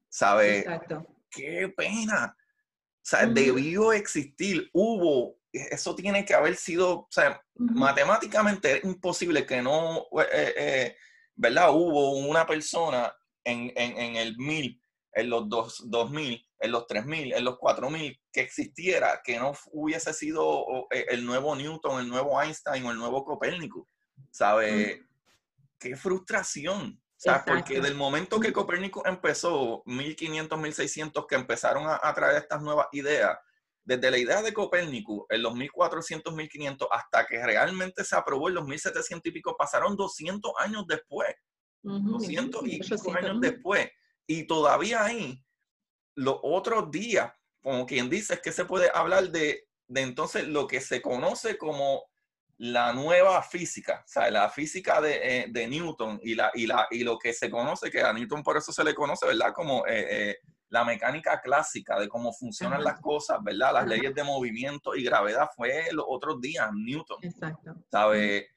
¿Sabes? Exacto. Qué pena. O sea, debió existir, hubo, eso tiene que haber sido, o sea, matemáticamente es imposible que no, eh, eh, ¿verdad? Hubo una persona en, en, en el mil en los dos, 2000, en los 3000, en los 4000, que existiera, que no hubiese sido eh, el nuevo Newton, el nuevo Einstein o el nuevo Copérnico. ¿Sabe? Qué frustración. O sea, porque del momento que Copérnico empezó, 1500, 1600, que empezaron a, traer estas nuevas ideas, desde la idea de Copérnico en los 1400, 1500, hasta que realmente se aprobó en los 1700 y pico, pasaron 200 años después. 200 y pico años después. Y todavía ahí, los otros días, como quien dice, es que se puede hablar de, de entonces lo que se conoce como la nueva física, o sea, la física de, eh, de, Newton y, la, y, la, y lo que se conoce, que a Newton por eso se le conoce, ¿verdad? Como eh, eh, la mecánica clásica de cómo funcionan las cosas, ¿verdad? Las leyes de movimiento y gravedad fue los otros días, Newton. Exacto. ¿Sabe?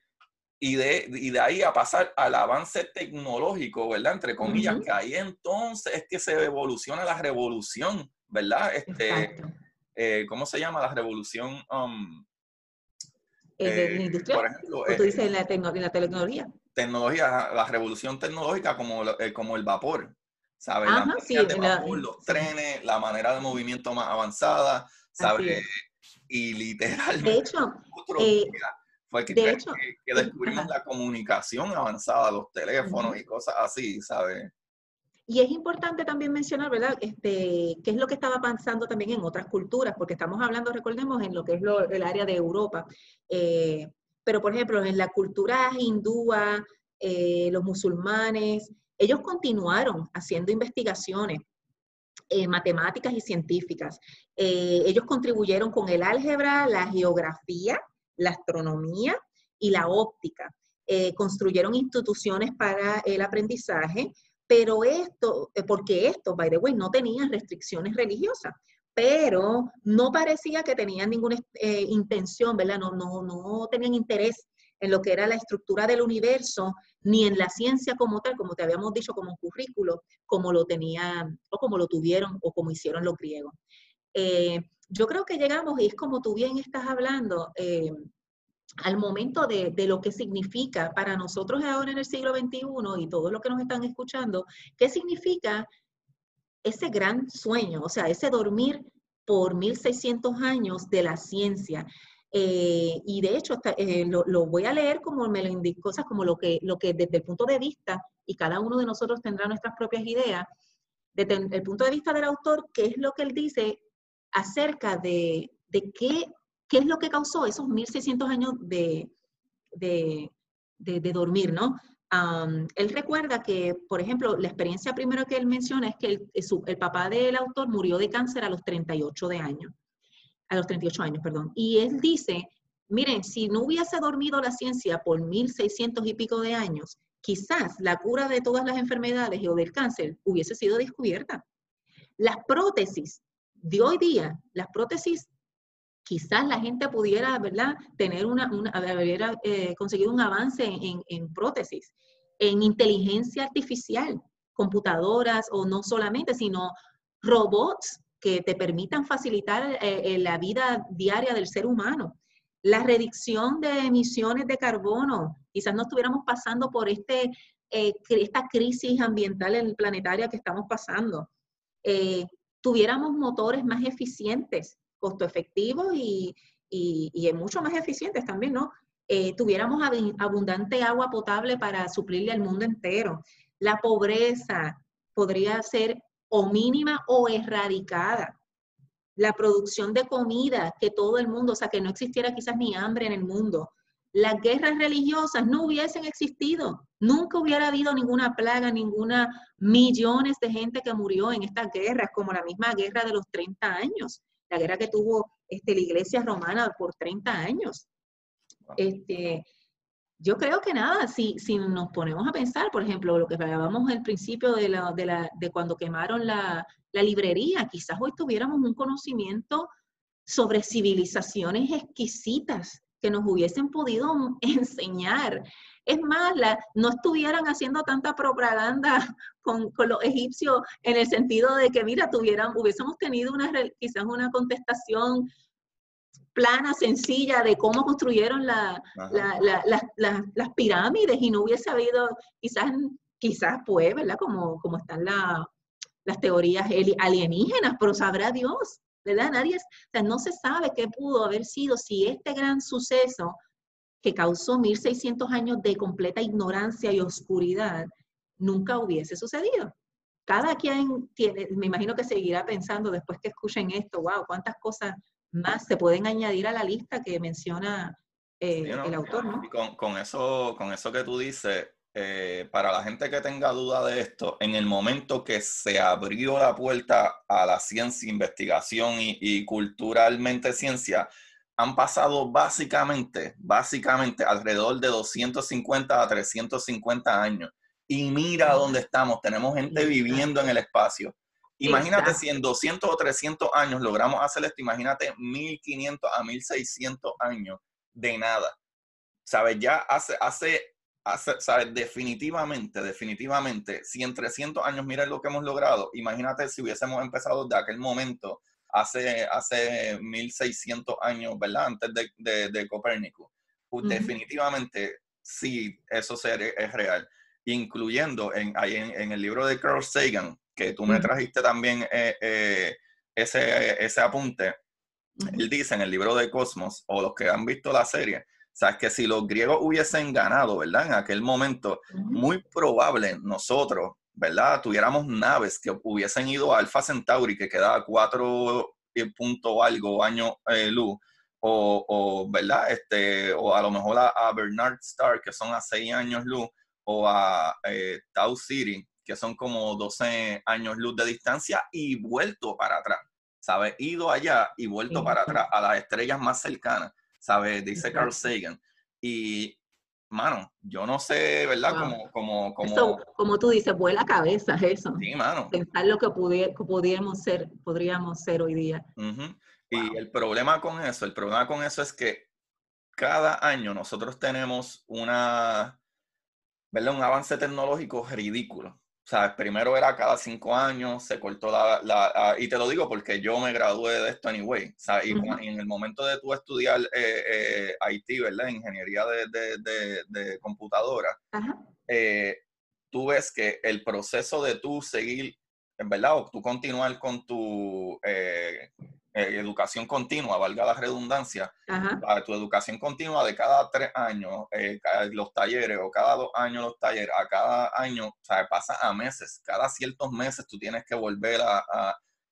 y de, y de ahí a pasar al avance tecnológico, ¿verdad? Entre comillas, que ahí entonces es que se evoluciona la revolución, ¿verdad? Este, ¿Cómo se llama la revolución? Um, eh, industrial? Por ejemplo, ¿O tú dices la, la tecnología? Tecnología, la revolución tecnológica como, eh, como el vapor, ¿sabes? Ajá, sí, los trenes, la manera de movimiento más avanzada, ¿sabes? Y literalmente... De hecho, eh, fue que, de hecho, que, descubrimos la comunicación avanzada, los teléfonos y cosas así, ¿sabes? Y es importante también mencionar, ¿verdad?, este, qué es lo que estaba pasando también en otras culturas, porque estamos hablando, recordemos, en lo que es el área de Europa. Eh, pero, por ejemplo, en la cultura hindúa, eh, los musulmanes, ellos continuaron haciendo investigaciones eh, matemáticas y científicas. ellos contribuyeron con el álgebra, la geografía, la astronomía y la óptica. Eh, construyeron instituciones para el aprendizaje, pero esto, eh, porque esto, by the way, no tenían restricciones religiosas, pero no parecía que tenían ninguna eh, intención, ¿verdad? No, no, no tenían interés en lo que era la estructura del universo, ni en la ciencia como tal, como te habíamos dicho, como un currículo, como lo tenían, o como lo tuvieron, o como hicieron los griegos yo creo que llegamos, y es como tú bien estás hablando, eh, al momento de, lo que significa para nosotros ahora en el siglo XXI y todos los que nos están escuchando, qué significa ese gran sueño, o sea, ese dormir por 1600 años de la ciencia. Eh, y de hecho, eh, lo, voy a leer como me lo indicó, cosas como lo que, lo que desde el punto de vista, y cada uno de nosotros tendrá nuestras propias ideas, desde el punto de vista del autor, qué es lo que él dice acerca de, qué, qué, es lo que causó esos 1600 años de, de, dormir, ¿no? él recuerda que, por ejemplo, la experiencia primero que él menciona es que el, el, papá del autor murió de cáncer a los 38 de años, a los 38 años, perdón. Y él dice, miren, si no hubiese dormido la ciencia por 1600 y pico de años, quizás la cura de todas las enfermedades o del cáncer hubiese sido descubierta. Las prótesis de hoy día, las prótesis quizás la gente pudiera, ¿verdad?, tener una, eh, un avance en, en, prótesis, en inteligencia artificial, computadoras o no solamente, sino robots que te permitan facilitar eh, eh, la vida diaria del ser humano. La reducción de emisiones de carbono, quizás no estuviéramos pasando por este, esta crisis ambiental planetaria que estamos pasando. tuviéramos motores más eficientes, costo efectivos y, y, mucho más eficientes también, ¿no? Eh, tuviéramos abundante agua potable para suplirle al mundo entero. La pobreza podría ser o mínima o erradicada. La producción de comida, que todo el mundo, o sea, que no existiera quizás ni hambre en el mundo. Las guerras religiosas no hubiesen existido. Nunca hubiera habido ninguna plaga, ninguna millones de gente que murió en estas guerras, como la misma guerra de los 30 años la guerra que tuvo este, la iglesia romana por 30 años. Este, yo creo que nada, si, si nos ponemos a pensar, por ejemplo, lo que hablábamos al principio de, la, de, la, de cuando quemaron la, la librería, quizás hoy tuviéramos un conocimiento sobre civilizaciones exquisitas que nos hubiesen podido enseñar es más, no estuvieran haciendo tanta propaganda con, los egipcios en el sentido de que, mira, tuvieran, hubiésemos tenido una, quizás una contestación plana, sencilla de cómo construyeron las las pirámides y no hubiese habido, quizás, quizás pues, ¿verdad? Como, como están las teorías alienígenas, pero sabrá Dios, ¿verdad? Nadie, o sea, no se sabe qué pudo haber sido si este gran suceso que causó 1600 años de completa ignorancia y oscuridad, nunca hubiese sucedido. Cada quien tiene, me imagino que seguirá pensando después que escuchen esto, wow, cuántas cosas más se pueden añadir a la lista que menciona eh, el autor, ¿no? con, eso, con eso que tú dices, eh, para la gente que tenga duda de esto, en el momento que se abrió la puerta a la ciencia, investigación y culturalmente ciencia, han pasado básicamente, básicamente alrededor de 250 a 350 años. Y mira dónde estamos, tenemos gente viviendo en el espacio. Imagínate si en 200 o 300 años logramos hacer esto, imagínate 1500 a 1600 años de nada. ¿Sabes? Ya hace, hace, hace ¿sabes? Definitivamente, definitivamente, si en 300 años mira lo que hemos logrado, imagínate si hubiésemos empezado de aquel momento hace, hace 1600 años, ¿verdad? Antes de, de, Copérnico. Pues definitivamente sí, eso es real. Incluyendo en, ahí en, el libro de Carl Sagan, que tú me trajiste también eh, eh, ese, ese apunte, él dice en el libro de Cosmos, o los que han visto la serie, sabes que si los griegos hubiesen ganado, ¿verdad? En aquel momento, muy probable nosotros ¿verdad? Tuviéramos naves que hubiesen ido a Alpha Centauri, que queda cuatro punto algo años eh, luz, o, o, ¿verdad? Este, o a lo mejor a, Bernard Star, que son a seis años luz, o a eh, Tau City, que son como 12 años luz de distancia, y vuelto para atrás, ¿sabes? Ido allá y vuelto para atrás, a las estrellas más cercanas, ¿sabes? Dice Carl Sagan. Y mano, yo no sé, ¿verdad? Como, como, como... como tú dices, vuela cabeza eso. Sí, mano. Pensar lo que, pudiéramos ser, podríamos ser hoy día. Y el problema con eso, el problema con eso es que cada año nosotros tenemos una, ¿verdad? Un avance tecnológico ridículo. O sea, primero era cada cinco años, se cortó la, la, y te lo digo porque yo me gradué de esto anyway. O sea, y, en el momento de tú estudiar eh, eh, IT, ¿verdad? Ingeniería de, de, de, computadora, eh, tú ves que el proceso de tú seguir, en verdad, o tú continuar con tu eh, educación continua, valga la redundancia, tu educación continua de cada tres años, eh, los talleres o cada dos años los talleres, a cada año, o sea, pasa a meses, cada ciertos meses tú tienes que volver a,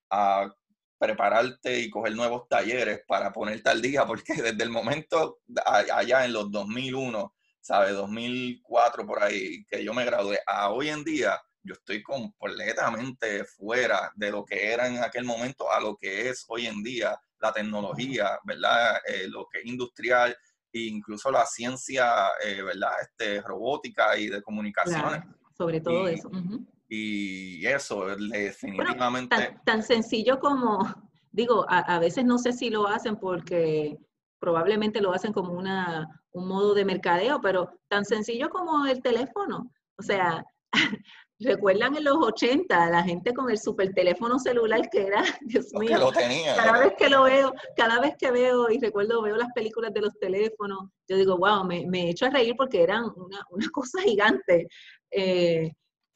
a, prepararte y coger nuevos talleres para ponerte al día, porque desde el momento allá en los 2001, ¿sabes? 2004 por ahí, que yo me gradué, a hoy en día, yo estoy completamente fuera de lo que era en aquel momento a lo que es hoy en día la tecnología, ¿verdad? Eh, lo que es industrial e incluso la ciencia, eh, ¿verdad? Este, robótica y de comunicaciones. sobre todo eso. Y eso, definitivamente. tan, sencillo como digo, a, veces no sé si lo hacen porque probablemente lo hacen como una, un modo de mercadeo, pero tan sencillo como el teléfono. O sea, ¿Recuerdan en los 80 la gente con el super teléfono celular que era, Dios mío? lo tenía, cada vez que lo veo, cada vez que veo y recuerdo, veo las películas de los teléfonos, yo digo, wow, me, me echo a reír porque eran una, una cosa gigante. Eh,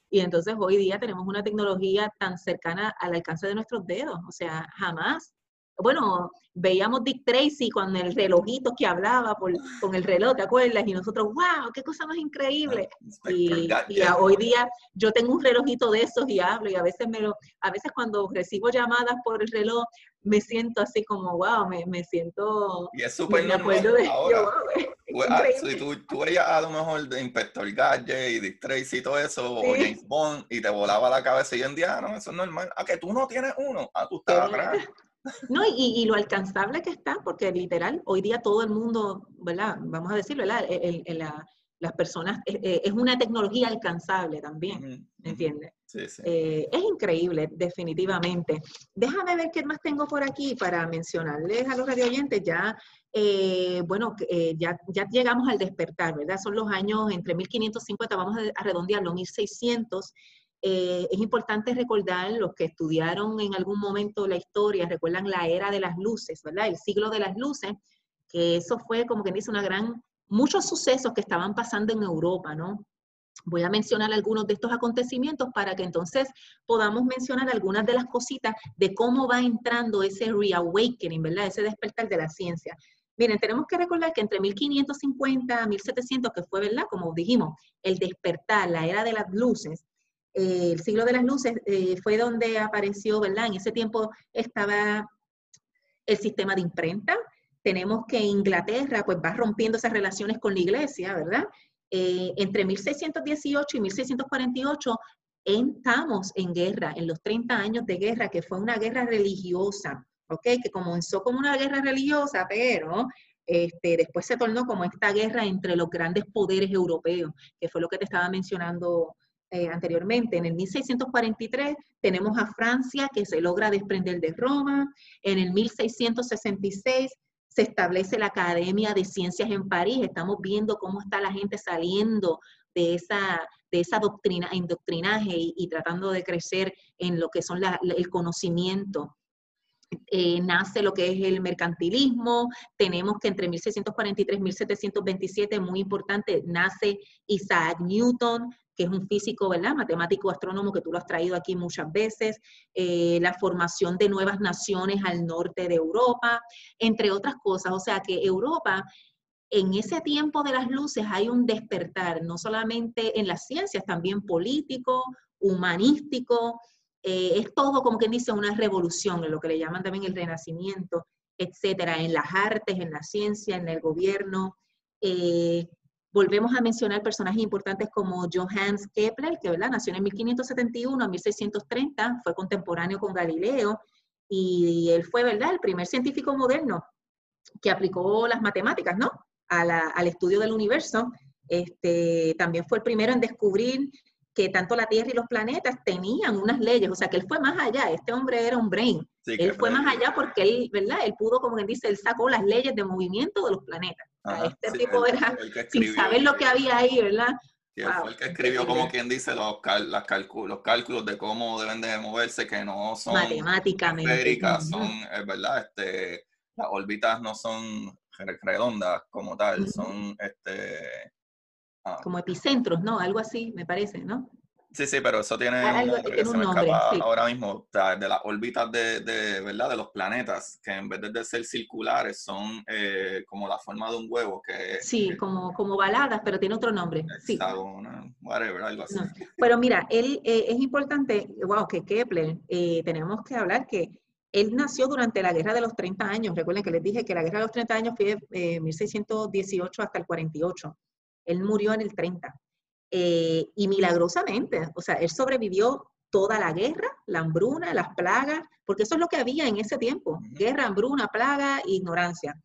y entonces hoy día tenemos una tecnología tan cercana al alcance de nuestros dedos. O sea, jamás bueno, veíamos Dick Tracy con el relojito que hablaba por, con el reloj, ¿te acuerdas? Y nosotros, wow, qué cosa más increíble. Y, hoy día yo tengo un relojito de esos y hablo y a veces me lo, a veces cuando recibo llamadas por el reloj me siento así como, wow, me, me siento... Y es súper normal de, ahora. Pues, ah, si tú, tú veías a lo mejor de Inspector Gadget y Dick Tracy y todo eso, o James Bond, y te volaba la cabeza y en día, no, eso es normal. Ah, que tú no tienes uno. Ah, tú estás atrás. No, y, lo alcanzable que está, porque literal, hoy día todo el mundo, ¿verdad? Vamos a decirlo, ¿verdad? las personas, eh, eh, es, una tecnología alcanzable también, ¿me entiendes? Sí, sí. Eh, es increíble, definitivamente. Déjame ver qué más tengo por aquí para mencionarles a los radioyentes. Ya, bueno, ya, ya llegamos al despertar, ¿verdad? Son los años entre 1550, vamos a redondearlo, 1600 eh, es importante recordar, los que estudiaron en algún momento la historia, recuerdan la era de las luces, ¿verdad? El siglo de las luces, que eso fue como que dice una gran, muchos sucesos que estaban pasando en Europa, ¿no? Voy a mencionar algunos de estos acontecimientos para que entonces podamos mencionar algunas de las cositas de cómo va entrando ese reawakening, ¿verdad? Ese despertar de la ciencia. Miren, tenemos que recordar que entre 1550 y 1700, que fue, ¿verdad? Como dijimos, el despertar, la era de las luces, el siglo de las luces eh, fue donde apareció, ¿verdad? En ese tiempo estaba el sistema de imprenta. Tenemos que Inglaterra pues va rompiendo esas relaciones con la iglesia, ¿verdad? Eh, entre 1618 y 1648 estamos en guerra, en los 30 años de guerra, que fue una guerra religiosa, ¿ok? Que comenzó como una guerra religiosa, pero este, después se tornó como esta guerra entre los grandes poderes europeos, que fue lo que te estaba mencionando eh, anteriormente. En el 1643 tenemos a Francia que se logra desprender de Roma. En el 1666 se establece la Academia de Ciencias en París. Estamos viendo cómo está la gente saliendo de esa, de esa doctrina, indoctrinaje y, tratando de crecer en lo que son el conocimiento. Eh, nace lo que es el mercantilismo, tenemos que entre 1643 y 1727, muy importante, nace Isaac Newton, que es un físico, ¿verdad? Matemático, astrónomo, que tú lo has traído aquí muchas veces, eh, la formación de nuevas naciones al norte de Europa, entre otras cosas. O sea que Europa, en ese tiempo de las luces hay un despertar, no solamente en las ciencias, también político, humanístico, eh, es todo como quien dice una revolución, en lo que le llaman también el renacimiento, etcétera, en las artes, en la ciencia, en el gobierno. Eh, Volvemos a mencionar personajes importantes como Johannes Kepler, que ¿verdad? nació en 1571 a 1630, fue contemporáneo con Galileo, y él fue ¿verdad? el primer científico moderno que aplicó las matemáticas ¿no? al estudio del universo. Este, también fue el primero en descubrir que tanto la Tierra y los planetas tenían unas leyes, o sea que él fue más allá, este hombre era un brain, él fue más allá porque él, ¿verdad? Él pudo, como quien dice, él sacó las leyes de movimiento de los planetas. este tipo era, sin saber lo que había ahí, ¿verdad? fue el que escribió, como quien dice, los, las los cálculos de cómo deben de moverse, que no son matemáticamente. son, es verdad, este, las órbitas no son redondas como tal, son este Ah. como epicentros, ¿no? Algo así, me parece, ¿no? Sí, sí, pero eso tiene, un nombre, ahora mismo, de las órbitas de, de, ¿verdad? de los planetas, que en vez de ser circulares son eh, como la forma de un huevo. Que, sí, como, como baladas, pero tiene otro nombre. Sí. whatever, algo así. Pero mira, él eh, es importante, wow, que Kepler, eh, tenemos que hablar que él nació durante la Guerra de los 30 años. Recuerden que les dije que la Guerra de los 30 años fue de 1618 hasta el 48. Él murió en el 30. Eh, y milagrosamente, o sea, él sobrevivió toda la guerra, la hambruna, las plagas, porque eso es lo que había en ese tiempo, guerra, hambruna, plaga, ignorancia.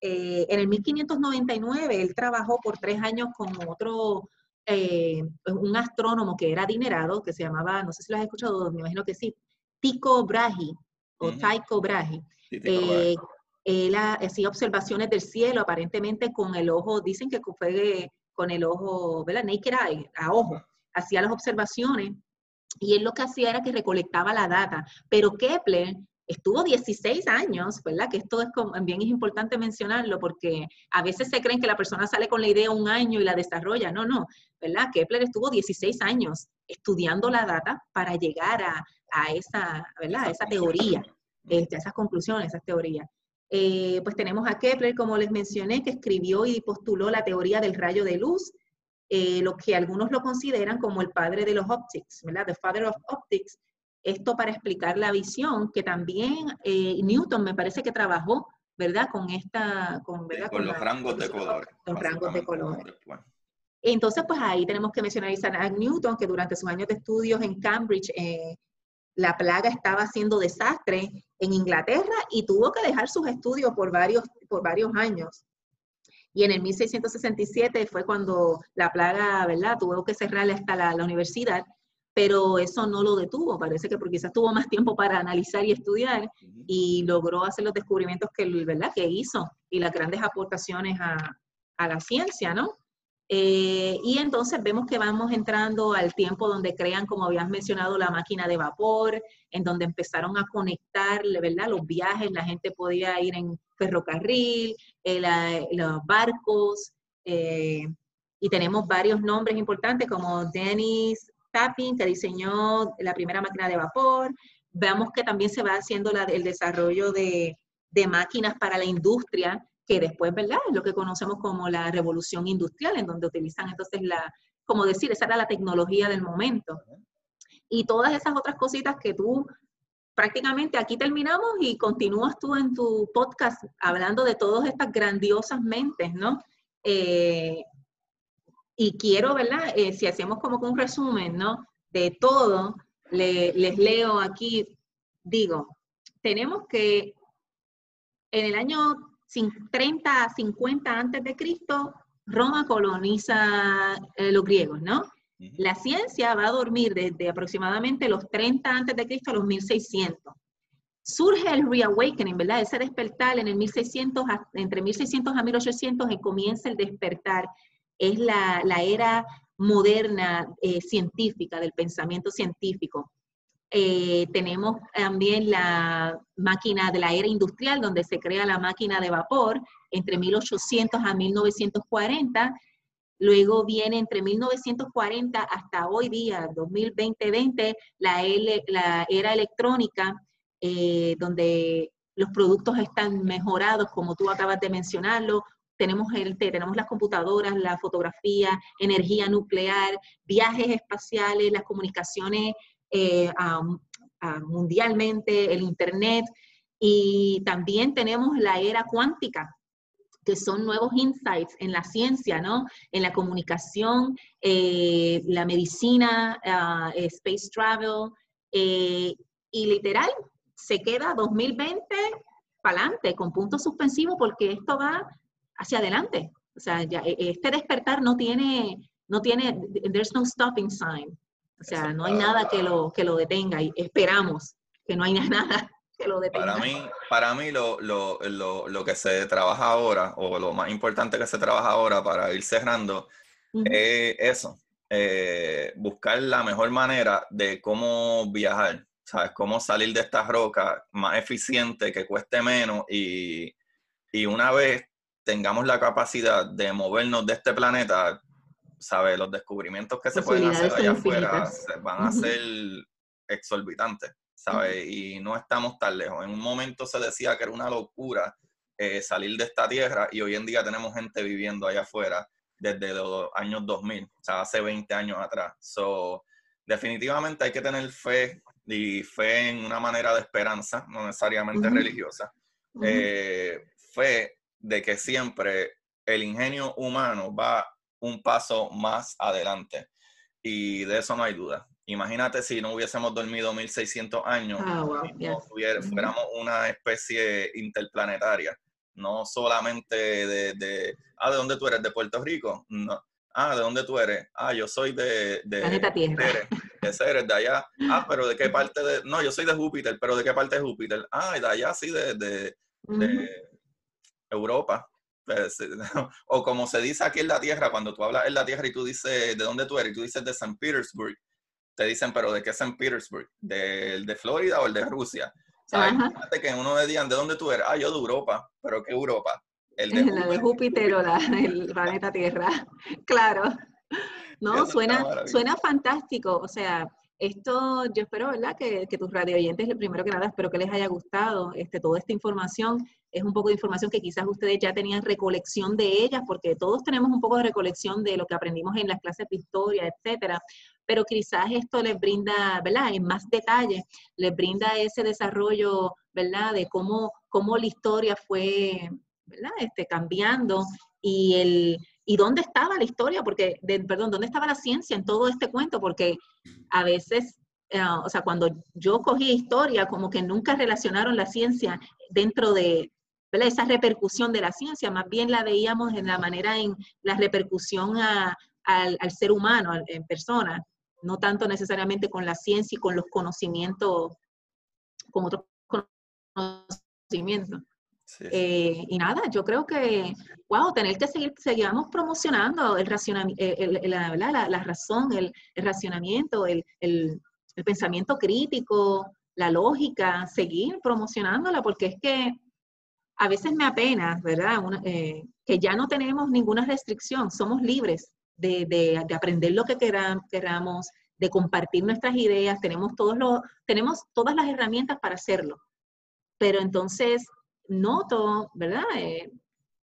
Eh, en el 1599 él trabajó por tres años con otro, eh, un astrónomo que era adinerado, que se llamaba, no sé si lo has escuchado, me imagino que sí, Tycho Brahe. o Tycho Brahe. Eh, él hacía observaciones del cielo aparentemente con el ojo, dicen que fue con el ojo, ¿verdad? Naked eye, a ojo. Hacía las observaciones y él lo que hacía era que recolectaba la data. Pero Kepler estuvo 16 años, ¿verdad? Que esto es también es importante mencionarlo porque a veces se creen que la persona sale con la idea un año y la desarrolla. No, no, ¿verdad? Kepler estuvo 16 años estudiando la data para llegar a, esa, ¿verdad? esa teoría, este, a esas conclusiones, esas teorías. Eh, pues tenemos a Kepler, como les mencioné, que escribió y postuló la teoría del rayo de luz, eh, lo que algunos lo consideran como el padre de los optics, ¿verdad? The father of optics, esto para explicar la visión, que también eh, Newton me parece que trabajó, ¿verdad? Con esta, con, con, los rangos de colores. Con rangos de colores. Entonces, pues ahí tenemos que mencionar a Isaac Newton, que durante sus años de estudios en Cambridge, eh, la plaga estaba haciendo desastre en Inglaterra y tuvo que dejar sus estudios por varios, por varios años. Y en el 1667 fue cuando la plaga, ¿verdad? Tuvo que cerrarle hasta la, la universidad pero eso no lo detuvo, parece que porque quizás tuvo más tiempo para analizar y estudiar y logró hacer los descubrimientos que, ¿verdad? que hizo y las grandes aportaciones a, a la ciencia, ¿no? Eh, y entonces vemos que vamos entrando al tiempo donde crean, como habías mencionado, la máquina de vapor, en donde empezaron a conectar, ¿verdad? Los viajes, la gente podía ir en ferrocarril, eh, los barcos, eh, y tenemos varios nombres importantes como Dennis Tapping, que diseñó la primera máquina de vapor. Vemos que también se va haciendo el desarrollo de, máquinas para la industria, que después, ¿verdad? Es lo que conocemos como la revolución industrial, en donde utilizan entonces la, como decir, esa era la tecnología del momento. Y todas esas otras cositas que tú prácticamente aquí terminamos y continúas tú en tu podcast hablando de todas estas grandiosas mentes, ¿no? Eh, y quiero, ¿verdad? Eh, si hacemos como un resumen, ¿no? De todo, les leo aquí, digo, tenemos que en el año 30, 50 antes de Cristo, Roma coloniza eh, los griegos, ¿no? La ciencia va a dormir desde aproximadamente los 30 antes de Cristo a los 1600. Surge el reawakening, ¿verdad? Ese despertar en el 1600, entre 1600 a 1800 y comienza el despertar es la, era moderna eh, científica, del pensamiento científico. Eh, tenemos también la máquina de la era industrial, donde se crea la máquina de vapor entre 1800 a 1940. Luego viene entre 1940 hasta hoy día, 2020, la, la era electrónica, eh, donde los productos están mejorados, como tú acabas de mencionarlo, tenemos, el, tenemos las computadoras, la fotografía, energía nuclear, viajes espaciales, las comunicaciones eh, mundialmente, el Internet, y también tenemos la era cuántica, que son nuevos insights en la ciencia, ¿no? En la comunicación, eh, la medicina, ah, space travel, eh, y literal, se queda 2020 para adelante, con punto suspensivo, porque esto va hacia adelante. O sea, e, este despertar no tiene, no tiene, there's no stopping sign. O sea, no hay nada que lo, que lo detenga y esperamos que no haya nada que lo detenga. Para mí, para mí lo, lo, lo, lo que se trabaja ahora, o lo más importante que se trabaja ahora para ir cerrando, es eso, eh, buscar la mejor manera de cómo viajar, ¿sabes? Cómo salir de estas rocas más eficiente, que cueste menos y, y una vez tengamos la capacidad de movernos de este planeta, ¿sabes? Los descubrimientos que se pueden hacer allá afuera van a ser exorbitantes, ¿sabes? Y no estamos tan lejos. En un momento se decía que era una locura eh, salir de esta tierra y hoy en día tenemos gente viviendo allá afuera desde los años 2000, o sea, hace 20 años atrás. So, definitivamente hay que tener fe y fe en una manera de esperanza, no necesariamente religiosa. Eh, fe de que siempre el ingenio humano va un paso más adelante. Y de eso no hay duda. Imagínate si no hubiésemos dormido 1600 años, ah, fuéramos una especie interplanetaria, no solamente de, de, ah, ¿de dónde tú eres? ¿De Puerto Rico? No. Ah, ¿de dónde tú eres? Ah, yo soy de... de Planeta Tierra. ese eres de allá. Ah, pero ¿de qué parte de...? No, yo soy de Júpiter, pero ¿de qué parte de Júpiter? Ah, de allá, sí, de, de, Europa. Pues, o como se dice aquí en la Tierra, cuando tú hablas en la Tierra y tú dices de dónde tú eres, y tú dices de San Petersburg, te dicen, pero ¿de qué San Petersburg? ¿De, de Florida o el de Rusia? ¿Sabes? Fíjate que uno me digan, ¿de dónde tú eres? Ah, yo de Europa. ¿Pero qué Europa? El de, la de Júpiter o la del planeta Tierra. Claro. No, suena, suena fantástico. O sea, esto yo espero, ¿verdad? Que, que tus radio oyentes, primero que nada, espero que les haya gustado este, toda esta información. Es un poco de información que quizás ustedes ya tenían recolección de ellas, porque todos tenemos un poco de recolección de lo que aprendimos en las clases de historia, etcétera. Pero quizás esto les brinda, ¿verdad? En más detalle, les brinda ese desarrollo, ¿verdad? De cómo, cómo la historia fue, ¿verdad? Este, cambiando y el, ¿Y dónde estaba la historia? Porque, perdón, ¿dónde estaba la ciencia en todo este cuento? Porque a veces, eh, o sea, cuando yo cogí historia, como que nunca relacionaron la ciencia dentro de esa repercusión de la ciencia, más bien la veíamos en la manera, en la repercusión al, ser humano, en persona, no tanto necesariamente con la ciencia y con los conocimientos, con otros conocimientos. Eh, y nada, yo creo que, wow, tener que seguir, seguimos promocionando el el, la, la, razón, el, racionamiento, el, pensamiento crítico, la lógica, seguir promocionándola, porque es que a veces me apena, ¿verdad? Eh, que ya no tenemos ninguna restricción, somos libres de, de, aprender lo que queramos, de compartir nuestras ideas, tenemos, todos los, tenemos todas las herramientas para hacerlo. Pero entonces noto, ¿verdad? Eh,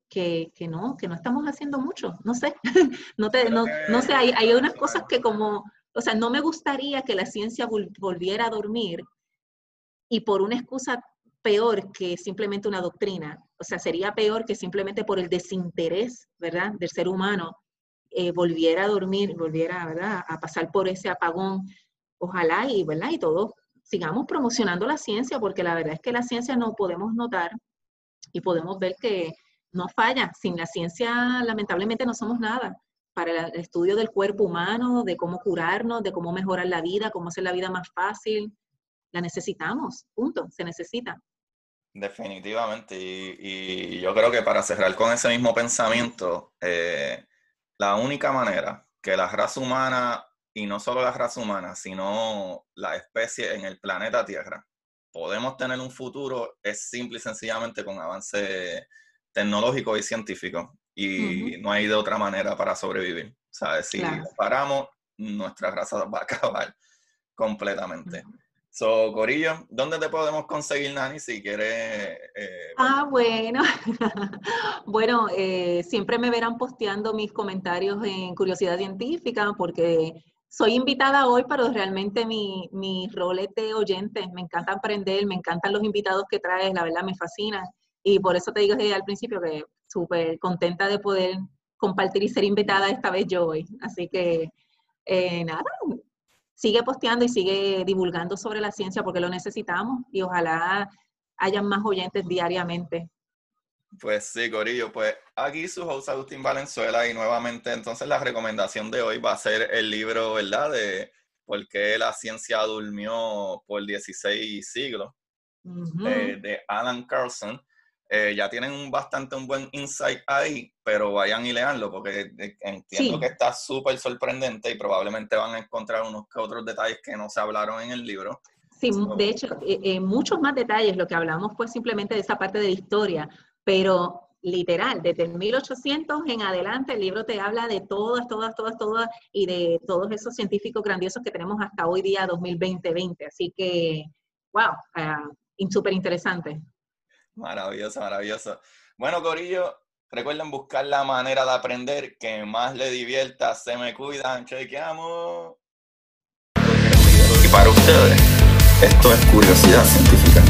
que, no, que no estamos haciendo mucho, no sé, no, te, no, no, sé, hay, hay unas cosas que como, o sea, no me gustaría que la ciencia volviera a dormir y por una excusa peor que simplemente una doctrina, o sea, sería peor que simplemente por el desinterés, ¿verdad?, del ser humano, eh, volviera a dormir, volviera, ¿verdad?, a pasar por ese apagón, ojalá y, ¿verdad?, y todos sigamos promocionando la ciencia, porque la verdad es que la ciencia no podemos notar y podemos ver que no falla. Sin la ciencia, lamentablemente, no somos nada. Para el estudio del cuerpo humano, de cómo curarnos, de cómo mejorar la vida, cómo hacer la vida más fácil, la necesitamos, punto, se necesita. Definitivamente, y, yo creo que para cerrar con ese mismo pensamiento, eh, la única manera que la raza humana, y no solo la raza humana, sino la especie en el planeta Tierra, podemos tener un futuro es simple y sencillamente con avance tecnológico y científico. Y no hay de otra manera para sobrevivir. ¿Sabes? Si paramos, nuestra raza va a acabar completamente. So, Corillo, ¿dónde te podemos conseguir, Nani, si quieres? Eh, ah, bueno. bueno, eh, siempre me verán posteando mis comentarios en Curiosidad Científica porque soy invitada hoy, pero realmente mi, mi rol es de oyente. Me encanta aprender, me encantan los invitados que traes, la verdad me fascina. Y por eso te digo desde al principio que súper contenta de poder compartir y ser invitada esta vez yo hoy. Así que, eh, nada, sigue posteando y sigue divulgando sobre la ciencia porque lo necesitamos y ojalá hayan más oyentes diariamente. Pues sí, Corillo, pues aquí su host Agustín Valenzuela y nuevamente entonces la recomendación de hoy va a ser el libro, ¿verdad? De por qué la ciencia durmió por 16 siglos, eh, de Alan Carlson. Eh, ya tienen un bastante un buen insight ahí, pero vayan y leanlo porque eh, entiendo que está súper sorprendente y probablemente van a encontrar unos que otros detalles que no se hablaron en el libro. Sí, de hecho, muchos más detalles. Lo que hablamos fue simplemente de esa parte de la historia, pero literal, desde el 1800 en adelante el libro te habla de todas, todas, todas, todas y de todos esos científicos grandiosos que tenemos hasta hoy día 2020-20. Así que, wow, uh, súper interesante. Maravilloso, maravilloso. Bueno, Corillo, recuerden buscar la manera de aprender que más le divierta. Se me cuidan, chequeamos. Y para ustedes, esto es curiosidad científica.